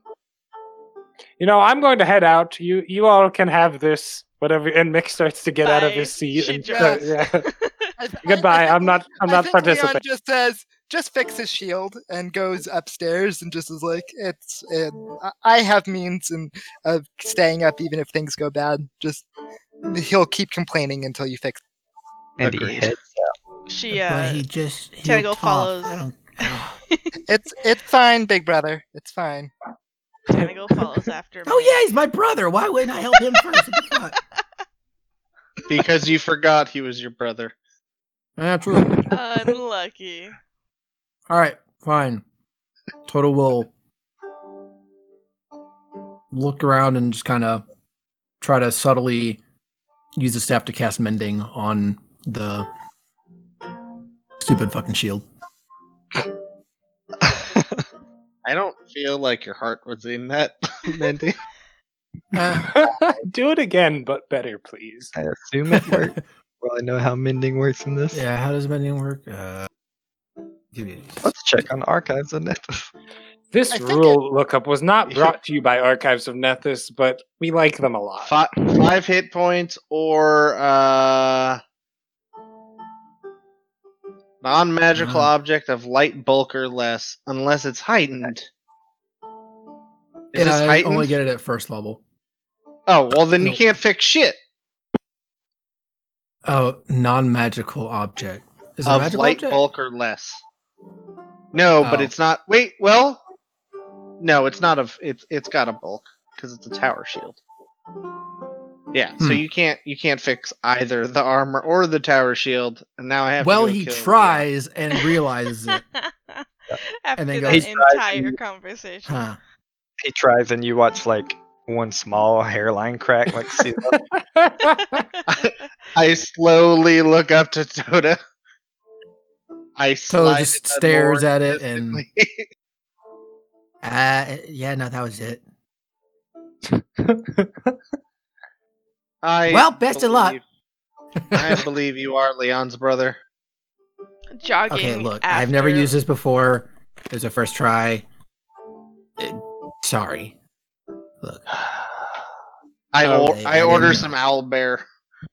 you know, I'm going to head out. You you all can have this whatever. And Mick starts to get out of his seat. And drops. yeah. I- I- Goodbye. I I'm not. I'm I not think Leon participating. just says, just fix his shield and goes upstairs and just is like, it's. It, I- I have means and of staying up even if things go bad. Just he'll keep complaining until you fix. It. And he Agreed. hits. She but uh he just he Tentacle looked off. follows. I don't. It's it's fine, big brother. It's fine. Tentacle follows after Oh yeah, he's my brother. Why wouldn't I help him first? What the fuck? Because you forgot he was your brother. That's true. Unlucky. All right, fine. Toto will look around and just kind of try to subtly use the staff to cast mending on the stupid fucking shield. I don't feel like your heart was in that, mending. Uh, Do it again, but better, please. I assume it worked. Well, I know how mending works in this. yeah, how does mending work? Uh, give me- Let's check on archives of Nethys. This I think rule lookup was not brought to you by Archives of Nethys, but we like them a lot. Five, five hit points or uh, non-magical Ah. object of light bulk or less, unless it's heightened. Is Yeah, this I heightened? only get it at first level. oh well, then you can't fix shit Oh, non-magical object. Is it a of magical light object? bulk or less. No, but Oh. it's not. Wait, well, no, it's not a. It's it's got a bulk because it's a tower shield. Yeah, so Hmm. you can't you can't fix either the armor or the tower shield. And now I have. Well, go he kill Leon. tries and realizes it. After then that goes- entire conversation. Huh. He tries, and you watch like one small hairline crack, like see I slowly look up to Toda. I slide just stares at it and- Uh, yeah, no, that was it. I Well, best of luck. I believe you are Leon's brother. Jogging. Okay, look, I've never used this before. It was a first try. Uh, sorry. Look, I Oh, or, I- I I order some owl bear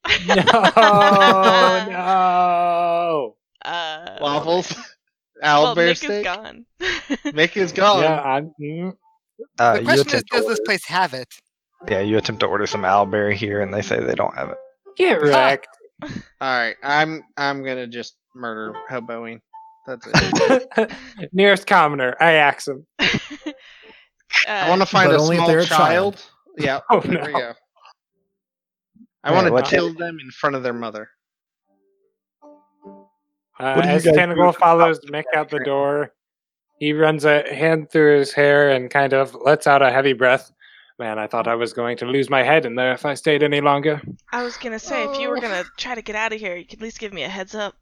no, no. Uh, waffles. Owl well, bear Nick steak. is gone. Mick is gone. Yeah, I'm. mm. Uh, the you question is, attempt to does this place have it? Yeah, you attempt to order some owlberry here, and they say they don't have it. Get wrecked. All right, I'm I'm gonna just murder hoboing. That's it. Nearest commoner. I axe him. I want to find a small child. child. Yeah, Oh, there we no. go. I Yeah, want to what- kill them in front of their mother. Uh, What do as guys Tentacle follows Mick out the door, he runs a hand through his hair and kind of lets out a heavy breath. Man, I thought I was going to lose my head in there if I stayed any longer. I was gonna say, if you were Oh. gonna try to get out of here, you could at least give me a heads up.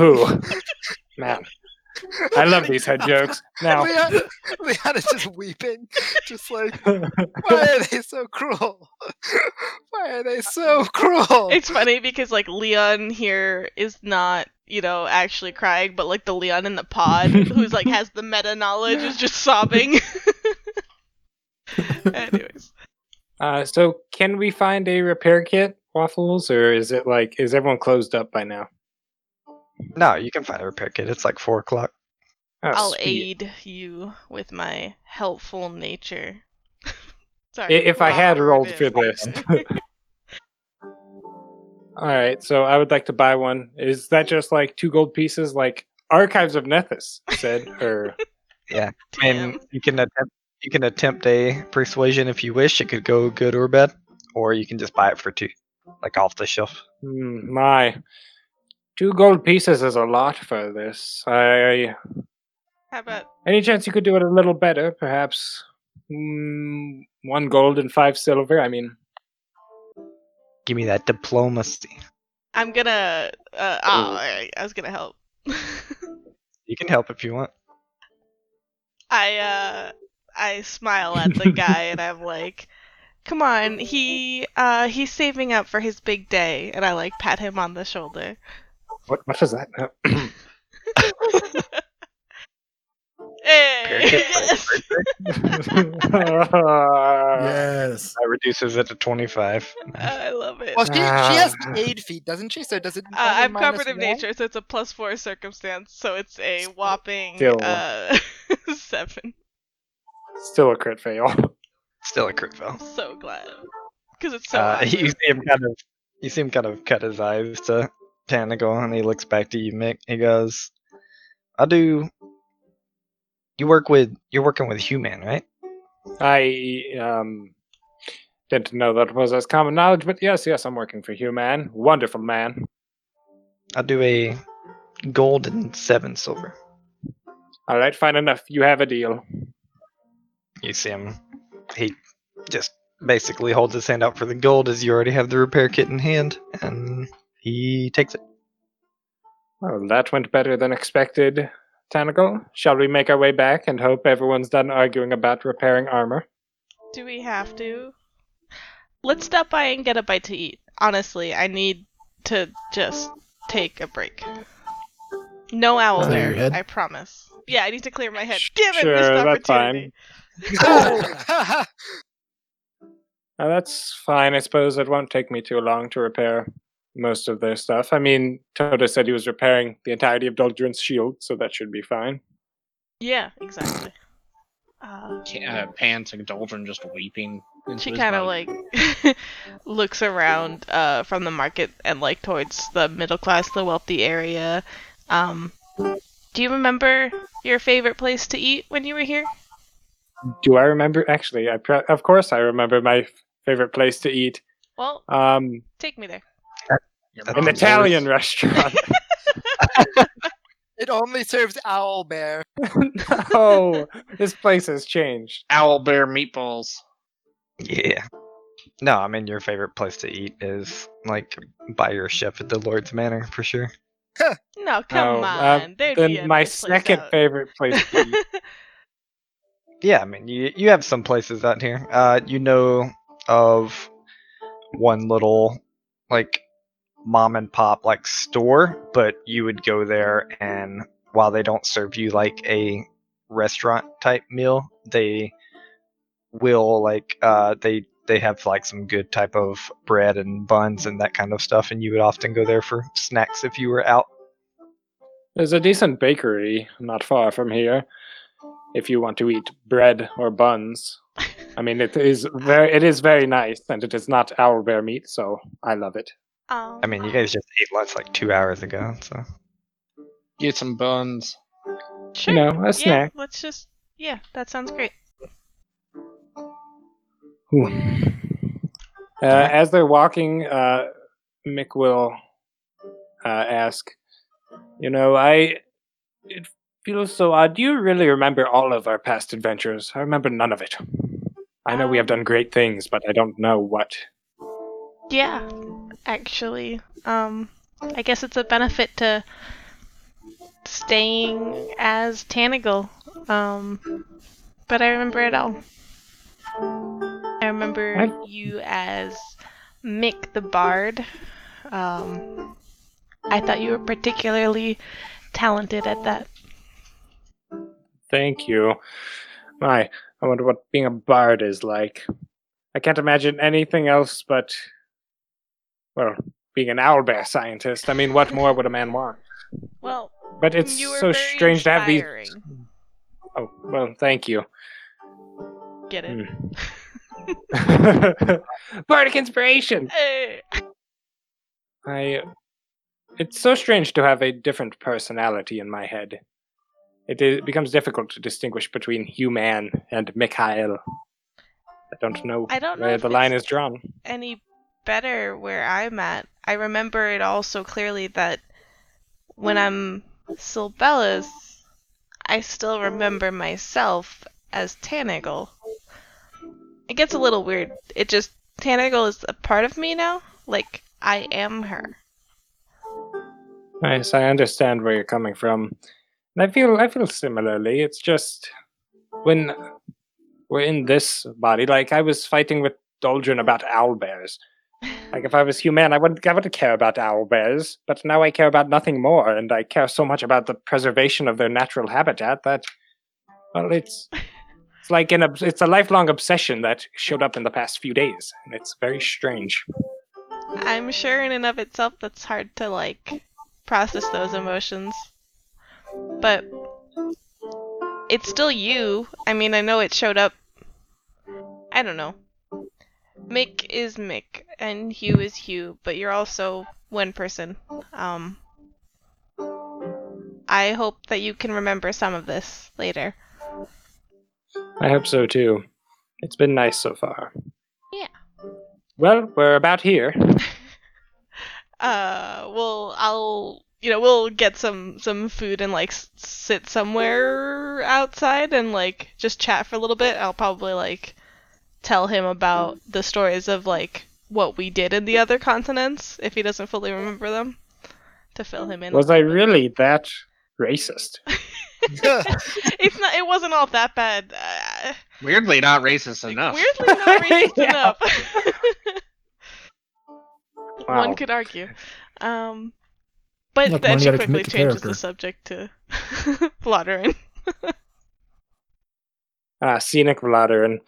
Ooh. Man, I love these head jokes. Now, Leon, Leon is just weeping, just like, why are they so cruel? Why are they so cruel? It's funny because like Leon here is not, you know, actually crying, but like the Leon in the pod who's like has the meta knowledge is just sobbing. Anyways, uh, so can we find a repair kit, Waffles, or is it like is everyone closed up by now? No, you can find a repair kit. It's like four o'clock. Oh, I'll sweet. aid you with my helpful nature. Sorry. If I had Robert rolled is- for this. All right, so I would like to buy one. Is that just like two gold pieces, like Archives of Nethys said, or yeah? Damn. mean, you can attempt you can attempt a persuasion if you wish. It could go good or bad, or you can just buy it for two, like off the shelf. Hmm, my, two gold pieces is a lot for this. I How about any chance you could do it a little better, perhaps? Mm, one gold and five silver. I mean, Give me that diplomacy. I'm gonna. Uh, oh, alright, I was gonna help. You can help if you want. I uh, I smile at the guy and I'm like, "Come on, he uh, he's saving up for his big day," and I like pat him on the shoulder. What what is that? Hey, Very good. yes, Yes. That reduces it to 25. I love it. Well, she, she has Ah. aid feet, doesn't she? So does it? Uh, I'm minus covered of nature, so it's a plus four circumstance, so it's a whopping Still. uh, seven. Still a crit fail. Still a crit fail. I'm so glad because it's so. Uh, awesome. you see him kind of, you see him kind of cut his eyes to Tanagal, and he looks back to you, Mick. He goes, "I do. You work with, you're working with human, right? I um didn't know that was as common knowledge, but yes, yes, I'm working for Human. Wonderful man. I do a gold and seven silver. All right, fine enough. You have a deal. You see him. He just basically holds his hand out for the gold, as you already have the repair kit in hand, and he takes it. Well, that went better than expected. Tanagal, shall we make our way back and hope everyone's done arguing about repairing armor? Do we have to? Let's stop by and get a bite to eat. Honestly, I need to just take a break. No owl Clear your bear, head? I promise. Yeah, I need to clear my head. Damn it, Sure, missed that's opportunity. Uh, that's fine. I suppose it won't take me too long to repair most of their stuff. I mean, Toda said he was repairing the entirety of Doldrin's shield, so that should be fine. Yeah, exactly. Uh, Uh, pants and Doldrin just weeping. into she kind of like looks around uh, from the market and like towards the middle class, the wealthy area. Um, do you remember your favorite place to eat when you were here? Do I remember? Actually, I pre- of course I remember my f- favorite place to eat. Well, Um, take me there. That's an yours. Italian restaurant. It only serves owl bear. no, this place has changed. owl bear meatballs. Yeah. No, I mean your favorite place to eat is like by your chef at the Lord's Manor for sure. No, come Oh, uh, on. There'd be Then my second out. favorite place to eat. Yeah, I mean you you have some places out here. Uh, you know of one little like mom and pop like store, but you would go there and while they don't serve you like a restaurant type meal, they will like uh they they have like some good type of bread and buns and that kind of stuff and you would often go there for snacks if you were out. There's a decent bakery not far from here. If you want to eat bread or buns, I mean it is very it is very nice, and it is not owlbear meat, so I love it. Um, I mean, you guys just ate lunch like 2 hours ago, so Get some buns. sure. You know, a yeah, snack. let's just. Yeah, that sounds great. Uh, as they're walking, uh, Mick will uh, ask, "You know, I it feels so odd. Do you really remember all of our past adventures? I remember none of it. I know we have done great things, but I don't know what." Yeah, actually. Um, I guess it's a benefit to staying as Tanagal. Um, but I remember it all. I remember I- you as Mick the Bard. Um, I thought you were particularly talented at that. Thank you. My, I wonder what being a bard is like. I can't imagine anything else but, well, being an owlbear scientist. I mean, what more would a man want? Well, But it's so strange to have these. Oh, well, thank you. Get it? Hmm. Bardic inspiration. Hey. Eh. I. It's so strange to have a different personality in my head. It, becomes difficult to distinguish between human and Mikhail. I don't know I don't know where the line is drawn. any better where I'm at. I remember it all so clearly that when I'm Silbellus, I still remember myself as Tanagal. It gets a little weird. It just Tanagal is a part of me now. Like I am her. Nice. I understand where you're coming from. And I feel I feel similarly. It's just when we're in this body, like I was fighting with Doldrin about owl bears. Like if I was human, I wouldn't I wouldn't care about owl bears, but now I care about nothing more, and I care so much about the preservation of their natural habitat that well it's it's like an it's a lifelong obsession that showed up in the past few days, and it's very strange. I'm sure in and of itself that's hard to like process those emotions. But it's still you. I mean, I know it showed up. I don't know. Mick is Mick and Hugh is Hugh, but you're also one person. Um I hope that you can remember some of this later. I hope so too. It's been nice so far. Yeah. Well, we're about here. uh well i'll you know we'll get some some food and like s- sit somewhere outside and like just chat for a little bit i'll probably like tell him about the stories of like what we did in the other continents if he doesn't fully remember them to fill him in Was I really that racist? it's not it wasn't all that bad uh, Weirdly, not racist enough. weirdly not racist enough Wow. one could argue um but Look, then she quickly commit changes character. the subject to Vladarin. Ah, scenic Vladarin.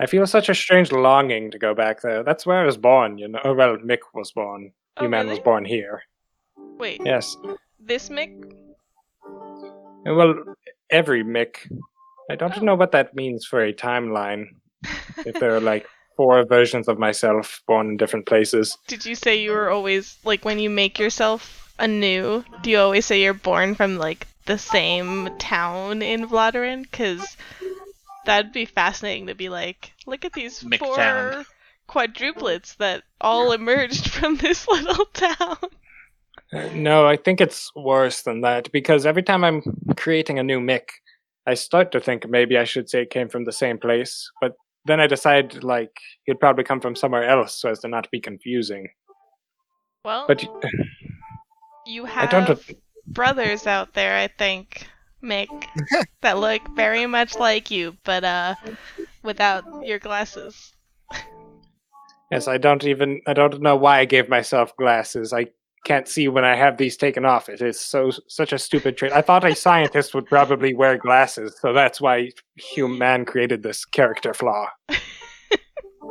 I feel such a strange longing to go back there. That's where I was born, you know. Oh, well, Mick was born. Oh, Human really? was born here. Wait, Yes. this Mick? Uh, well, every Mick. I don't oh. know what that means for a timeline. If there are like four versions of myself born in different places. Did you say you were always like when you make yourself anew? Do you always say you're born from like the same town in Vladarin? Because that'd be fascinating to be like, look at these four quadruplets that all emerged from this little town. Uh, No, I think it's worse than that because every time I'm creating a new Mick, I start to think maybe I should say it came from the same place, but then I decide like it'd probably come from somewhere else so as to not be confusing. Well, But y- you I don't. have brothers out there, I think, Mick, that look very much like you, but uh, without your glasses. Yes, I don't even. I don't know why I gave myself glasses. I can't see when I have these taken off. It is so such a stupid trait. I thought a scientist would probably wear glasses, so that's why human created this character flaw.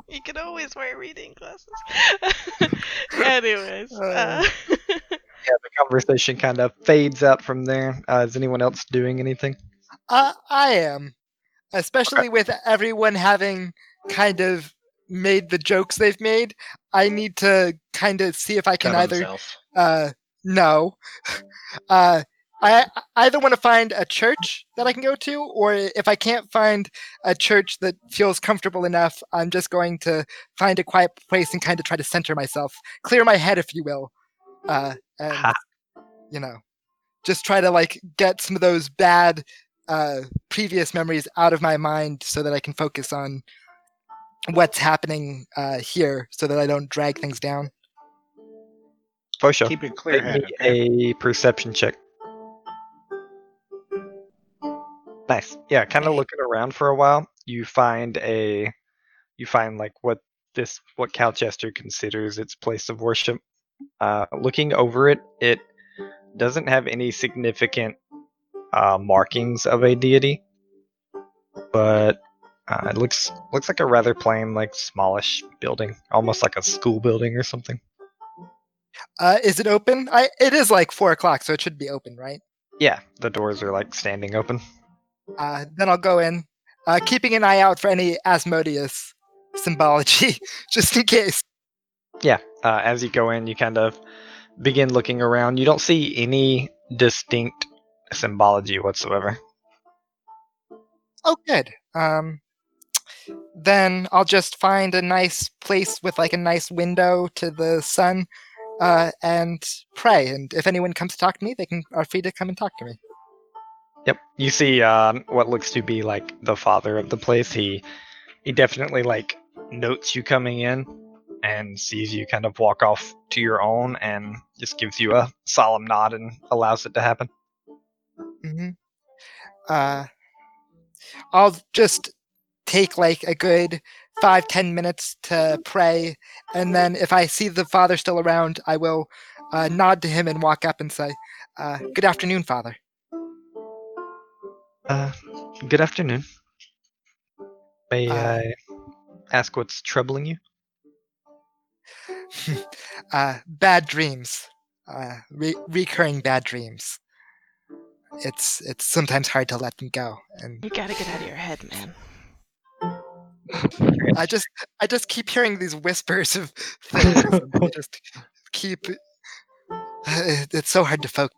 You can always wear reading glasses. Anyways, uh, Yeah, the conversation kind of fades out from there. Uh, is anyone else doing anything? Uh, I am, especially with everyone having kind of made the jokes they've made. I need to kind of see if I can Cut either himself. uh, no. Uh, I I either want to find a church that I can go to, or if I can't find a church that feels comfortable enough, I'm just going to find a quiet place and kind of try to center myself, clear my head, if you will, uh, and Ha. you know, just try to like get some of those bad uh, previous memories out of my mind so that I can focus on what's happening uh, here, so that I don't drag things down. For sure. Keep it clear Make headed. a perception check. Nice. Yeah, kind of looking around for a while, you find a, you find like what this what Calchester considers its place of worship. Uh, looking over it, it doesn't have any significant uh, markings of a deity, but uh, it looks looks like a rather plain, like smallish building, almost like a school building or something. Uh, is it open? I it is like four o'clock, so it should be open, right? Yeah, the doors are like standing open. Uh, then I'll go in, uh, keeping an eye out for any Asmodeus symbology, just in case. Yeah, uh, as you go in, you kind of begin looking around. You don't see any distinct symbology whatsoever. Oh, good. Um, then I'll just find a nice place with like a nice window to the sun, uh, and pray. And if anyone comes to talk to me, they can are free to come and talk to me. Yep. You see um, what looks to be like the father of the place. He he definitely like notes you coming in and sees you kind of walk off to your own and just gives you a solemn nod and allows it to happen. hmm Uh, I'll just take like a good five ten minutes to pray, and then if I see the father still around, I will uh, nod to him and walk up and say, uh, "Good afternoon, father." Uh, good afternoon. May Uh, I ask what's troubling you? uh, bad dreams, uh, re- recurring bad dreams. It's it's sometimes hard to let them go, and You gotta get out of your head, man. I just I just keep hearing these whispers of things. and I just keep. It's so hard to focus.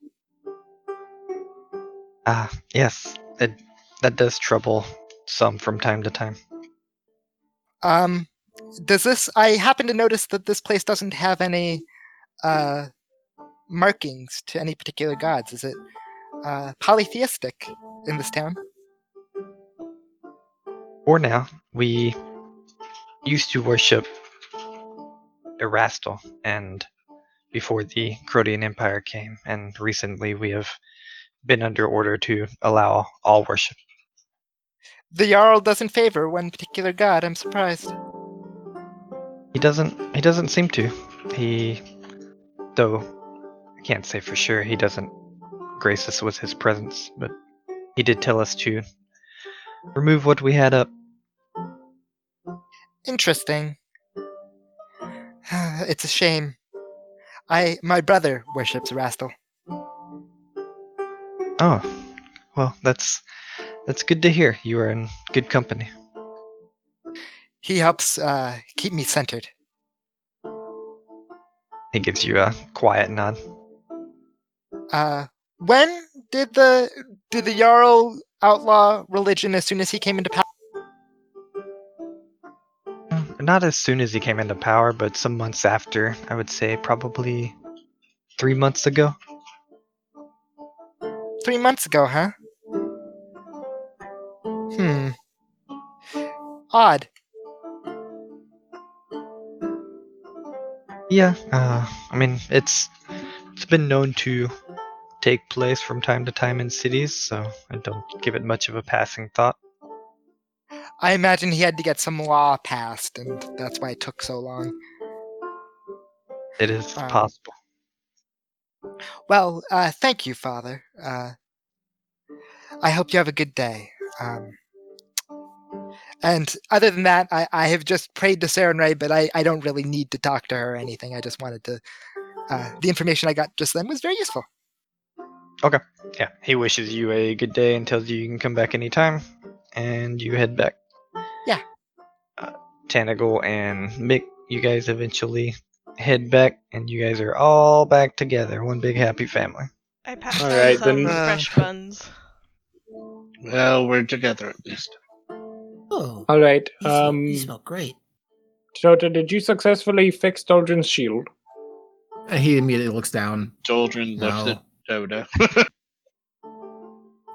Ah, yes, it, that does trouble some from time to time. Um, does this? I happen to notice that this place doesn't have any uh, markings to any particular gods. Is it uh, polytheistic in this town? For now, we used to worship Erastil, and before the Crodian Empire came, and recently we have been under order to allow all worship. The Jarl doesn't favor one particular god. I'm surprised. He doesn't. He doesn't seem to. He, though, I can't say for sure. He doesn't grace us with his presence, but he did tell us to remove what we had up. Interesting. it's a shame. I my brother worships Rastal. Oh, well, that's that's good to hear. You are in good company. He helps uh, keep me centered. He gives you a quiet nod. Uh, when did the did the Jarl outlaw religion as soon as he came into power? Not as soon as he came into power, but some months after. I would say probably three months ago. Three months ago, huh? Hmm. Odd. Yeah, uh, I mean it's it's been known to take place from time to time in cities, so I don't give it much of a passing thought. I imagine he had to get some law passed, and that's why it took so long. It is Um, possible. Well, uh, thank you, Father. Uh, I hope you have a good day. Um, and other than that, I, I have just prayed to Sarenrae, but I, I don't really need to talk to her or anything. I just wanted to. Uh, the information I got just then was very useful. Okay. Yeah, he wishes you a good day and tells you you can come back anytime, and you head back. Yeah. Uh, Tanagal and Mick, you guys eventually head back, and you guys are all back together, one big happy family. I passed All out right, some then- fresh buns. Well, we're together at least. Oh, All right. you, smell, Um, you smell great. Jota, did you successfully fix Doldrin's shield? And he immediately looks down. Doldrin looks No. at Doda.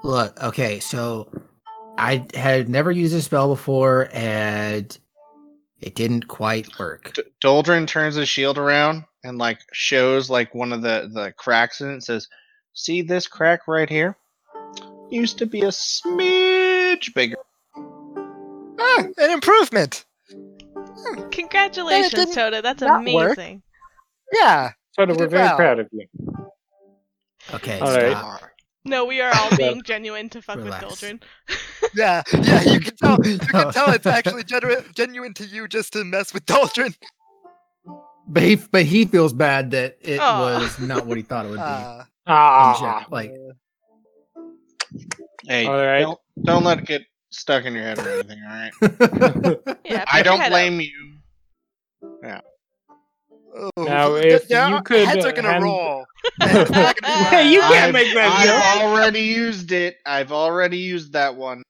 Look, okay, so I had never used a spell before, and it didn't quite work. D- Doldrin turns his shield around and like shows like one of the the cracks in it. and Says, "See this crack right here? Used to be a smidge bigger." An improvement. Congratulations, didn't That's not work. amazing. Yeah. Jota, You we're very well. proud of you. Okay, All right. stop. No, we are all being genuine to fuck Relax. with Doldrin. Yeah, yeah, you can tell. You can tell it's actually genu- genuine to you just to mess with Doldrin. But he, but he feels bad that it Aw. was not what he thought it would be. Uh, in Ah, like, Hey, All right. don't don't let it get stuck in your head or anything. All right. Yeah, I don't head up. blame you. oh, Now, if yeah, you could, heads are uh, gonna hand- roll. Gonna Hey, you can't I've, make that I've joke. already used it. I've already used that one.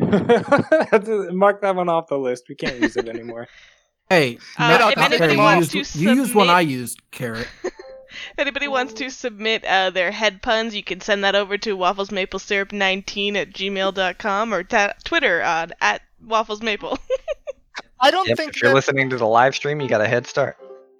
Mark that one off the list. We can't use it anymore. Hey, Uh, Matt, if Carrot, anybody you used, to you used one I used, Carrot. If anybody wants to submit uh, their head puns, you can send that over to wafflesmaplesyrup19 at gmail.com or ta- Twitter on at wafflesmaple. I don't Yep, think if you're that, listening to the live stream, you got a head start.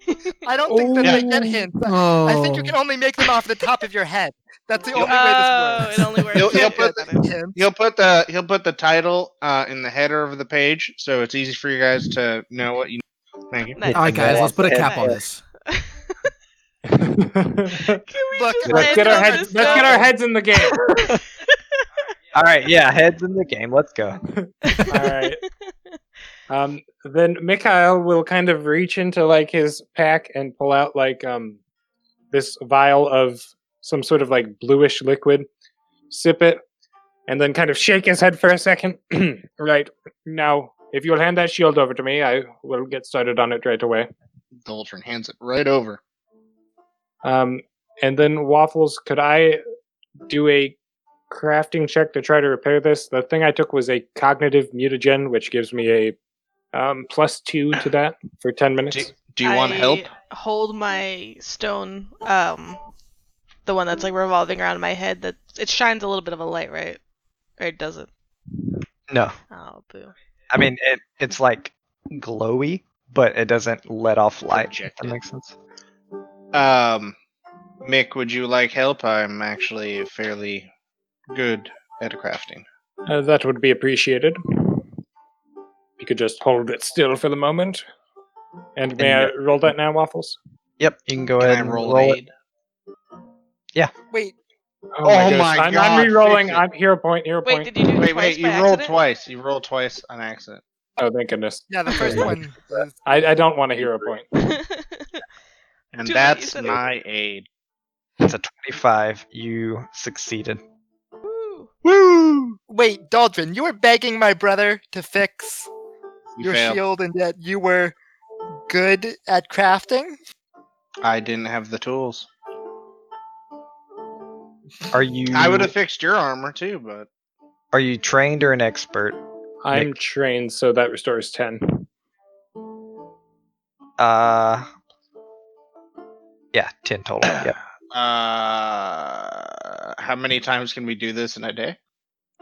I don't think that Oh. they get hints. Oh, I think you can only make them off the top of your head. That's the only oh, way this works. it only works. He'll- he'll you put get Hints. it. He'll put the he'll put the title uh, in the header of the page, so it's easy for you guys to know what you. Thank you. Nice. All right, guys, let's put a cap on this. Can we Look, let's get our heads. Let's get our heads in the game. All right, yeah, heads in the game. Let's go. All right. Um, then Mikhail will kind of reach into like his pack and pull out like um this vial of some sort of like bluish liquid, sip it, and then kind of shake his head for a second. right now, if you'll hand that shield over to me, I will get started on it right away. Doldrin hands it right over. Um, and then Waffles, could I do a crafting check to try to repair this? The thing I took was a cognitive mutagen, which gives me a um, plus two to that for ten minutes. Do, do you want help? Hold my stone, um, the one that's like revolving around my head. That it shines a little bit of a light, right? Or it doesn't. No, Oh, boo. I mean it. It's like glowy, but it doesn't let off light. If that makes sense. Um, Mick, would you like help? I'm actually fairly good at crafting. Uh, that would be appreciated. You could just hold it still for the moment. And may And I roll that now, Waffles? Yep, you can go Can ahead I and roll, roll an it. aid? Wait, Oh, my, Oh goodness. my I'm, God, I'm re-rolling. fix it. I'm hero point. Hero Wait, point. did you do it Wait, twice wait, you by rolled accident? twice. You rolled twice on accident. Oh, thank goodness. yeah, the first one. was- I, I don't want a hero point. And Too late, you that's said it. my aid. It's a 25. You succeeded. Woo. Woo! Wait, Doldrin, you were begging my brother to fix You your failed. shield, and yet you were good at crafting. I didn't have the tools. Are you? I would have fixed your armor too, but Are you trained or an expert? I'm trained, so that restores 10. Uh. Yeah, 10 total. yeah. uh, how many times can we do this in a day?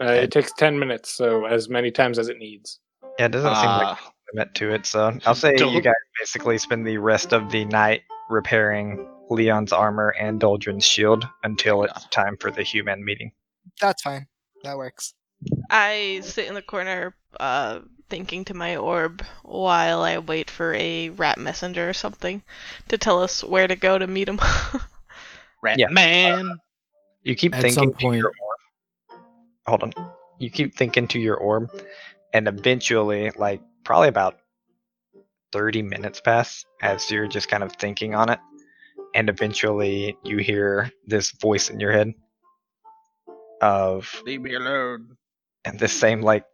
Uh, it takes 10 minutes, so as many times as it needs. Yeah, it doesn't seem like Uh, a limit to it. So I'll say you guys basically spend the rest of the night repairing Leon's armor and Doldrin's shield until it's time for the human meeting. That's fine. That works. I sit in the corner, uh, thinking to my orb while I wait for a rat messenger or something to tell us where to go to meet him. Rat Yeah. man. You keep At thinking some to point- your orb. Hold on. You keep thinking to your orb, and eventually, like probably about thirty minutes pass as you're just kind of thinking on it, and eventually you hear this voice in your head of Leave me alone. and the same like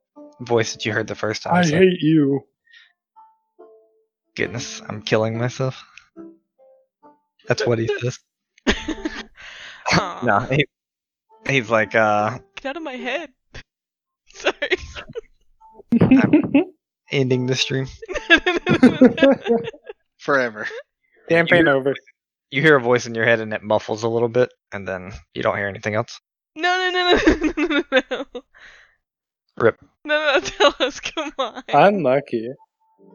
voice that you heard the first time. It's like, hate you. Goodness, I'm killing myself. That's what he says. Aw, no, he, he's like, uh, Get out of my head. Sorry. I'm ending the stream. Forever. Campaign over. You hear a voice in your head and it muffles a little bit, and then you don't hear anything else. no, no, no, no, no, no, no, no. Rip. No, no, tell us, come on. Unlucky.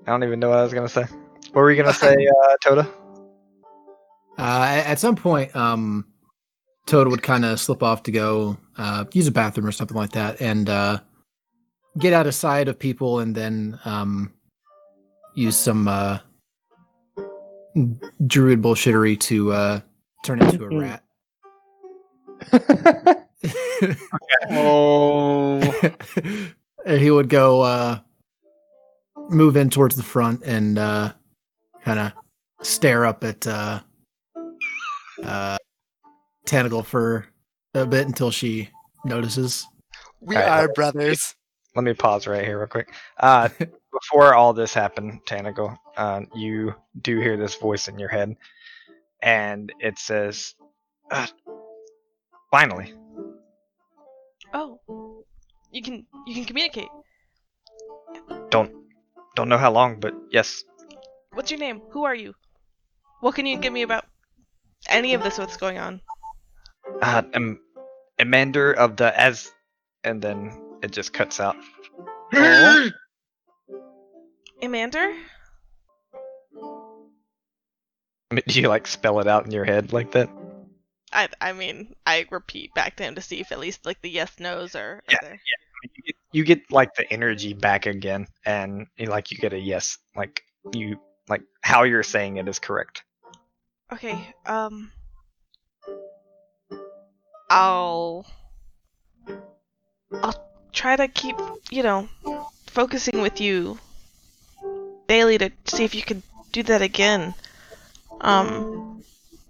I don't even know what I was gonna say. What were you gonna say, uh, Toda? Uh, at some point, um, Toad would kind of slip off to go uh, use a bathroom or something like that, and uh, get out of sight of people, and then um, use some uh, druid bullshittery to uh, turn into a rat. Oh. And he would go uh, move in towards the front and uh, kind of stare up at uh, uh, Tanagal for a bit until she notices. We Alright, are brothers. Let me pause right here real quick. Uh, before all this happened, Tanagal, uh, you do hear this voice in your head, and it says, uh, "Finally, Oh. You can you can communicate. Don't don't know how long, but yes. What's your name? Who are you? What can you give me about any of this? What's going on? Uh, am Amander of the as, and then it just cuts out. Amander? I mean, do you like spell it out in your head like that? I I mean I repeat back to him to see if at least like the yes nos are, are Yeah, there. You get, you get like the energy back again, and like you get a yes, like you like how you're saying it is correct. Okay, um I'll I'll try to keep, you know, focusing with you daily to see if you can do that again. Um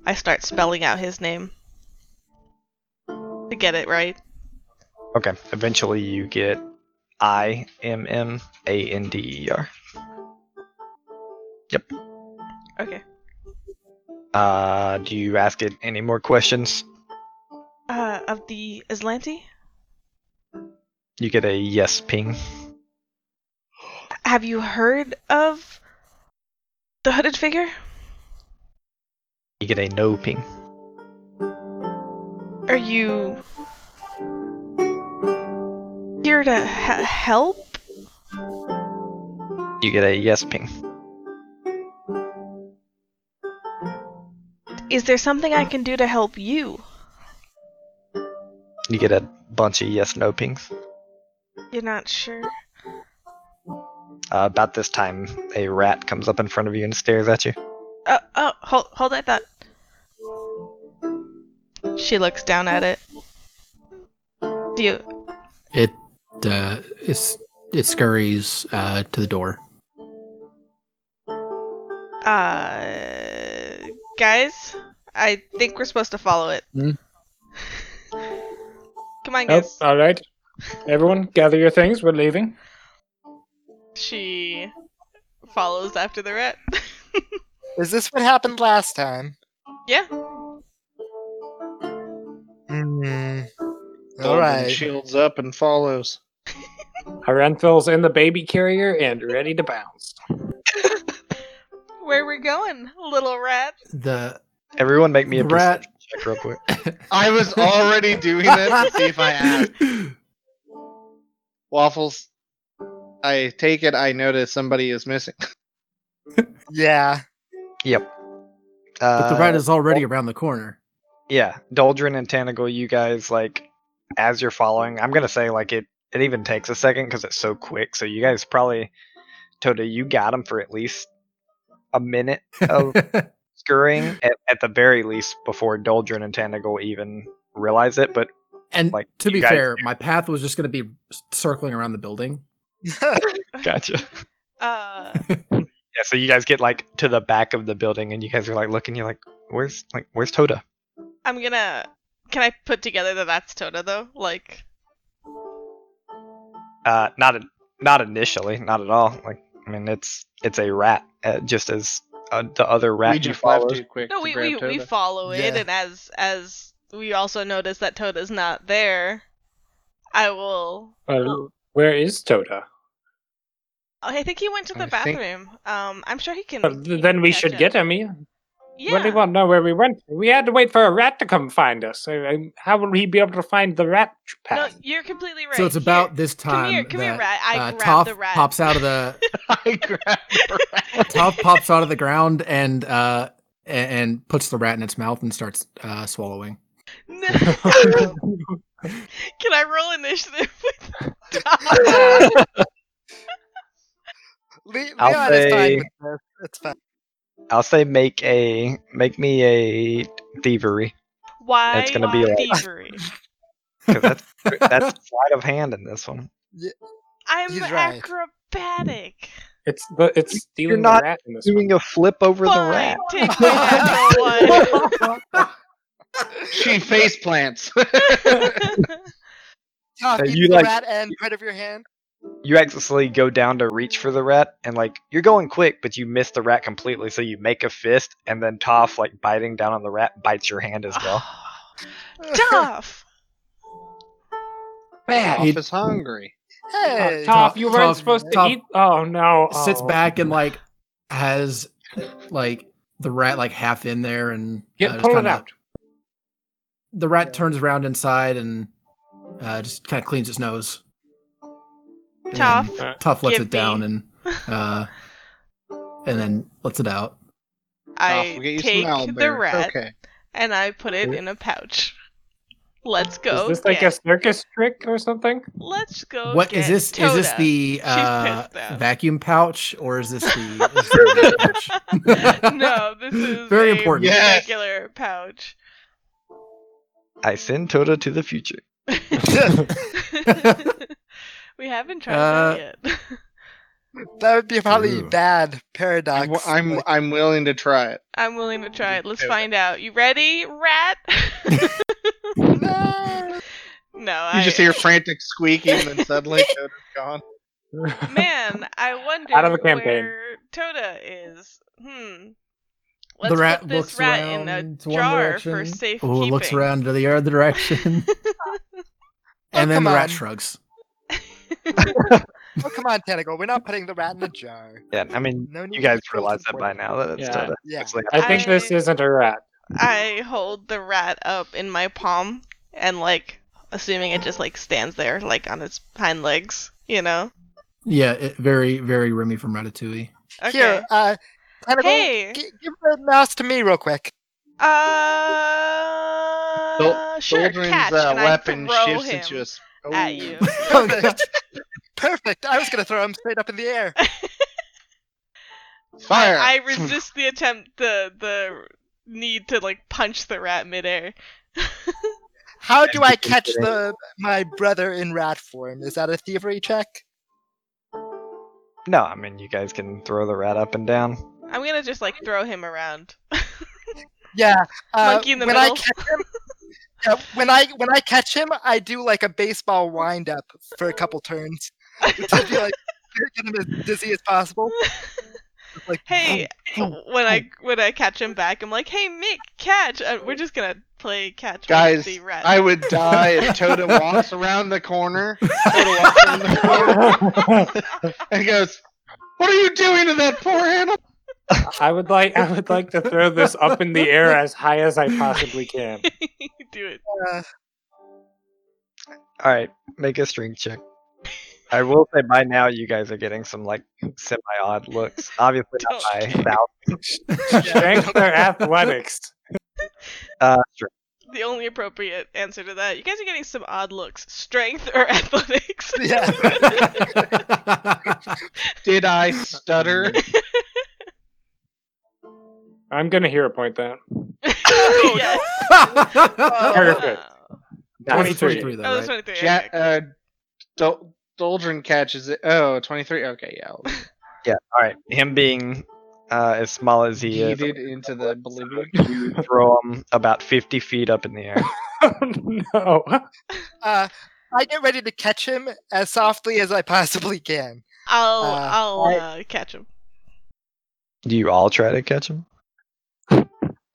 I start spelling out his name. To get it right. Okay. Eventually, you get I M M A N D E R. Yep. Okay. Uh, do you ask it any more questions? Uh of the Azlanti? You get a yes ping. Have you heard of the hooded figure? You get a no ping. Are you here to he- help? You get a yes ping. Is there something I can do to help you? You get a bunch of yes no pings. You're not sure? Uh, about this time, a rat comes up in front of you and stares at you. Oh, oh, hold, hold that thought. She looks down at it. Do you? It uh, it's, it scurries uh, to the door. Uh, guys, I think we're supposed to follow it. Hmm? Come on, Oh, guys. all right. Everyone, gather your things. We're leaving. She follows after the rat. Is this what happened last time? yeah. Hmm. All Golden right. shields up and follows. Aranthal's in the baby carrier and ready to bounce. Where we going, little rat? The Everyone, make me a The rat- check real quick. I was already doing this to see if I asked. Waffles. I take it I notice somebody is missing. Yeah. Yep. but Uh, the rat is already around the corner. Yeah, Doldrin and Tanagal, you guys like as you're following. I'm gonna say like it. It even takes a second because it's so quick. So you guys probably, Toda, you got him for at least a minute of scurrying at, at the very least before Doldrin and Tanagal even realize it. But and like, to be guys fair, do. my path was just going to be circling around the building. gotcha. Uh, Yeah, so you guys get like to the back of the building and you guys are like looking. You're like, where's like where's Toda? I'm gonna. Can I put together that that's Toda though? Like, Uh, not not initially, not at all. Like I mean, it's it's a rat, uh, just as uh, the other rat we you just left too quick no, to we grab we, we Toda. follow it, Yeah. and as as we also notice that Toda's not there, I will. Well, where is Toda? I think he went to the I think- bathroom. Um, I'm sure he can. Well, he th- can then we should up. get him. He, Yeah. Well, he won't know where we went. We had to wait for a rat to come find us. I- I- How will he be able to find the rat No, path? you're completely right. So it's Here, about this time Come here, come here, rat. I uh, grab Toph the rat. pops out of the I grabbed the rat. Toph pops out of the ground and uh and puts the rat in its mouth and starts uh, swallowing. No. Can I roll initiative with Tom? Le- I'll Leon is say- fine with this. It's fine. I'll say make a make me a thievery Why It's gonna be like- thievery? because that's that's sleight of hand in this one. I'm He's right. acrobatic. It's but it's stealing not the rat in this Doing a flip over the rat. take my one. She face plants. Top, keep you the like- rat end right of your hand. You actually go down to reach for the rat, and like you're going quick, but you miss the rat completely. So you make a fist, and then Toph, like biting down on the rat, bites your hand as well. Tough. bad. He- Toph is hungry. Hey, Toph, you weren't Toph- supposed to Toph eat. Oh no! sits Oh. back and like has like the rat like half in there and Get uh, just pull it kinda- out. The rat turns around inside and uh, just kind of cleans its nose. And Toph, Tough lets give it down me- and uh, and then lets it out. I Toph, we'll you some take the rat Okay. and I put it in a pouch. Let's go. Is this like a circus trick or something? Let's go. What is get this? Is this the uh, vacuum pouch or is this the, is this the no, this is Very a important. Yes. regular pouch. I send Toda to the future. We haven't tried Uh, that yet. that would be probably True. bad I'm, paradox. I'm I'm willing to try it. I'm willing to try it. Let's Okay. find out. You ready, rat? No. no, You I just hear frantic squeaking, and then suddenly Toda's gone. Man, I wonder Out of the campaign. where Toda is. Hmm. The Let's rat put this looks rat in a around to jar for direction. safekeeping. Oh, looks around to the other direction, and then come the rat shrugs. Oh, come on, Tentacle. We're not putting the rat in a jar. Yeah, I mean, No you guys be cruel to realize that by now that it's Yeah. Toda. Yeah. Actually, I think this isn't a rat. I hold the rat up in my palm and like assuming it just like stands there like on its hind legs, you know. Yeah, it, very, very Remy from Ratatouille. Okay. Here, uh, Tentacle, Hey. gi- give the mouse to me real quick. Uh Sol- sure, Soldrin's catch, uh, weapon shifts him into a. s- at Oh. you. Perfect. Perfect. I was gonna throw him straight up in the air. Fire! I, I resist the attempt the the need to like punch the rat midair. How do I catch the my brother in rat form? Is that a thievery check? no, I mean, you guys can throw the rat up and down. I'm gonna just like throw him around. Yeah. Uh, Monkey in the when middle. I catch him, yeah, when I when I catch him, I do like a baseball wind up for a couple turns to be like get him as dizzy as possible. Just like, hey, when I when I catch him back, I'm like, hey Mick, catch. Uh, we're just gonna play catch Guys, with the. I would die if Toda walks around the corner. Toda walks around the corner and goes, "What are you doing to that poor animal?" I would like I would like to throw this up in the air as high as I possibly can. Do it. uh, All right, make a strength check. I will say by now you guys are getting some like semi-odd looks. Obviously not by Don't. thousands. Strength or athletics? Uh, strength. The only appropriate answer to that. You guys are getting some odd looks. Strength or athletics? yeah. Did I stutter? I'm gonna hero point that. yes. Perfect. That was 23. 23 though, oh, that's right? 23. Ja- okay. uh, Dol- Doldrin catches it. Oh, 23. Okay, yeah. I'll Yeah. All right. Him being uh, as small as he is, Heated into the oblivion. you throw him about 50 feet up in the air. no. Uh, I get ready to catch him as softly as I possibly can. I'll uh, I'll I- uh, catch him. Do you all try to catch him?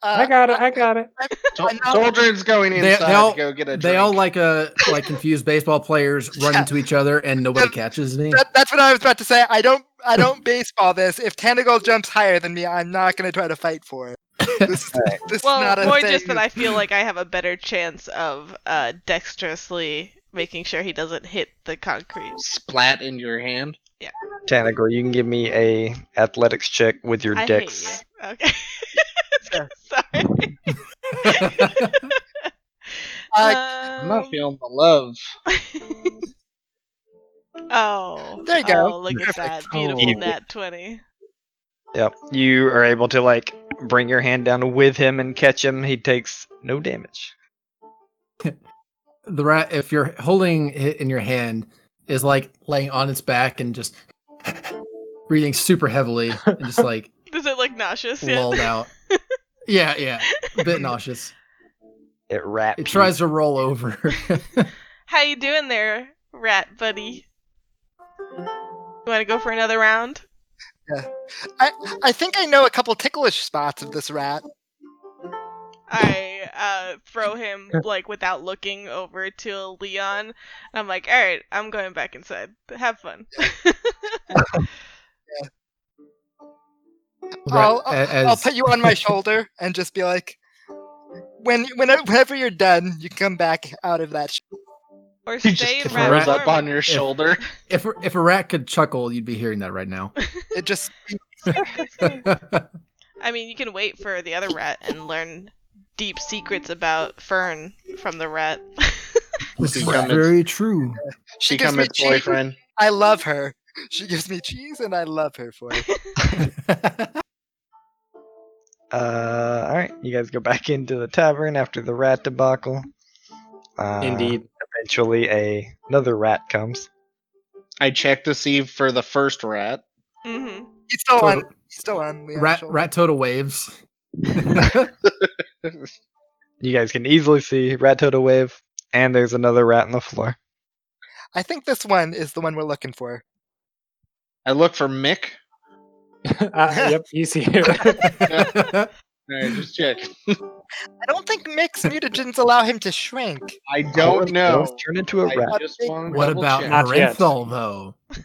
Uh, I got it. I got it. Dol- I know- Doldrin's going They- inside they all- to go get a drink. They all like uh like confused baseball players run Yeah. into each other and nobody catches me. That, that's what I was about to say. I don't I don't baseball this. If Tanagal jumps higher than me, I'm not going to try to fight for it. This, this Well, is not a more thing. just that I feel like I have a better chance of uh, dexterously making sure he doesn't hit the concrete. splat in your hand. Tanagal, you can give me a athletics check with your I dex. hate you. Okay. Sorry. I'm not Um, feeling the love. oh. There you go. Oh, look at that beautiful Oh. nat twenty. Yep. You are able to like bring your hand down with him and catch him. He takes no damage. the rat, if you're holding it in your hand, is like laying on its back and just breathing super heavily and just like Does it look nauseous? yet? out. Yeah, yeah, a bit nauseous. It rat. It tries to roll over. How you doing there, rat buddy? You want to go for another round? Yeah, I I think I know a couple ticklish spots of this rat. I uh, throw him like without looking over to Leon. And I'm like, all right, I'm going back inside. Have fun. I'll, Right, a- I'll, I'll as- put you on my shoulder and just be like, when whenever, whenever you're done, you come back out of that. Sh- or He stay just in rat throws rat up on your shoulder. If a- if a rat could chuckle, you'd be hearing that right now. it just I mean, you can wait for the other rat and learn deep secrets about Fern from the rat. This is very true. she gives Become me boyfriend. I love her. She gives me cheese, and I love her for it. Uh, all right, you guys go back into the tavern after the rat debacle. Uh, Indeed. Eventually, a another rat comes. I check to see for the first rat. Mm-hmm. He's still on. Total- He's still on. Leon's rat shoulder. rat total waves. You guys can easily see Rat total wave, and there's another rat on the floor. I think this one is the one we're looking for. I look for Mick. uh, yep, he's here. Alright, just check. I don't think Mick's mutagens allow him to shrink. I don't know. Both Turn into a I rat. just what about check. Not yet. Marenthal though?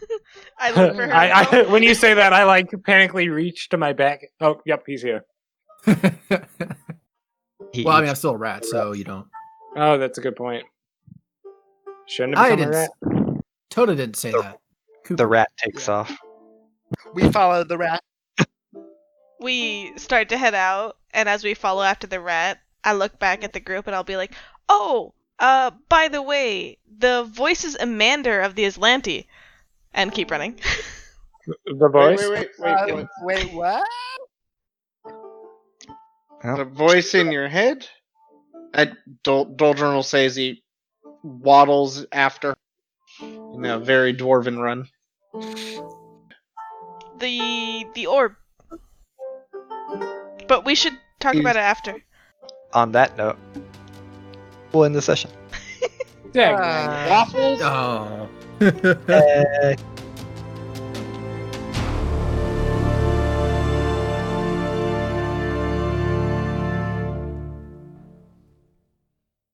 I look for her. I, I, when you say that, I like panically reach to my back. Oh, yep, he's here. He well, I mean, I'm still a rat, so you don't. Oh, that's a good point. Shouldn't I have become a didn't. rat. Tota didn't say that. The rat takes off. We follow the rat. we start to head out, and as we follow after the rat, I look back at the group and I'll be like, "Oh, uh, by the way, the voice is Amander of the Azlanti," and keep running. The voice. wait, wait, wait, Uh, wait. wait, what? The voice in your head? I, Dol- Doldrin will say as he waddles after in a very dwarven run. The the orb. But we should talk Is- about it after. On that note, we'll end the session. Yeah. Uh, Waffles? Oh. Hey.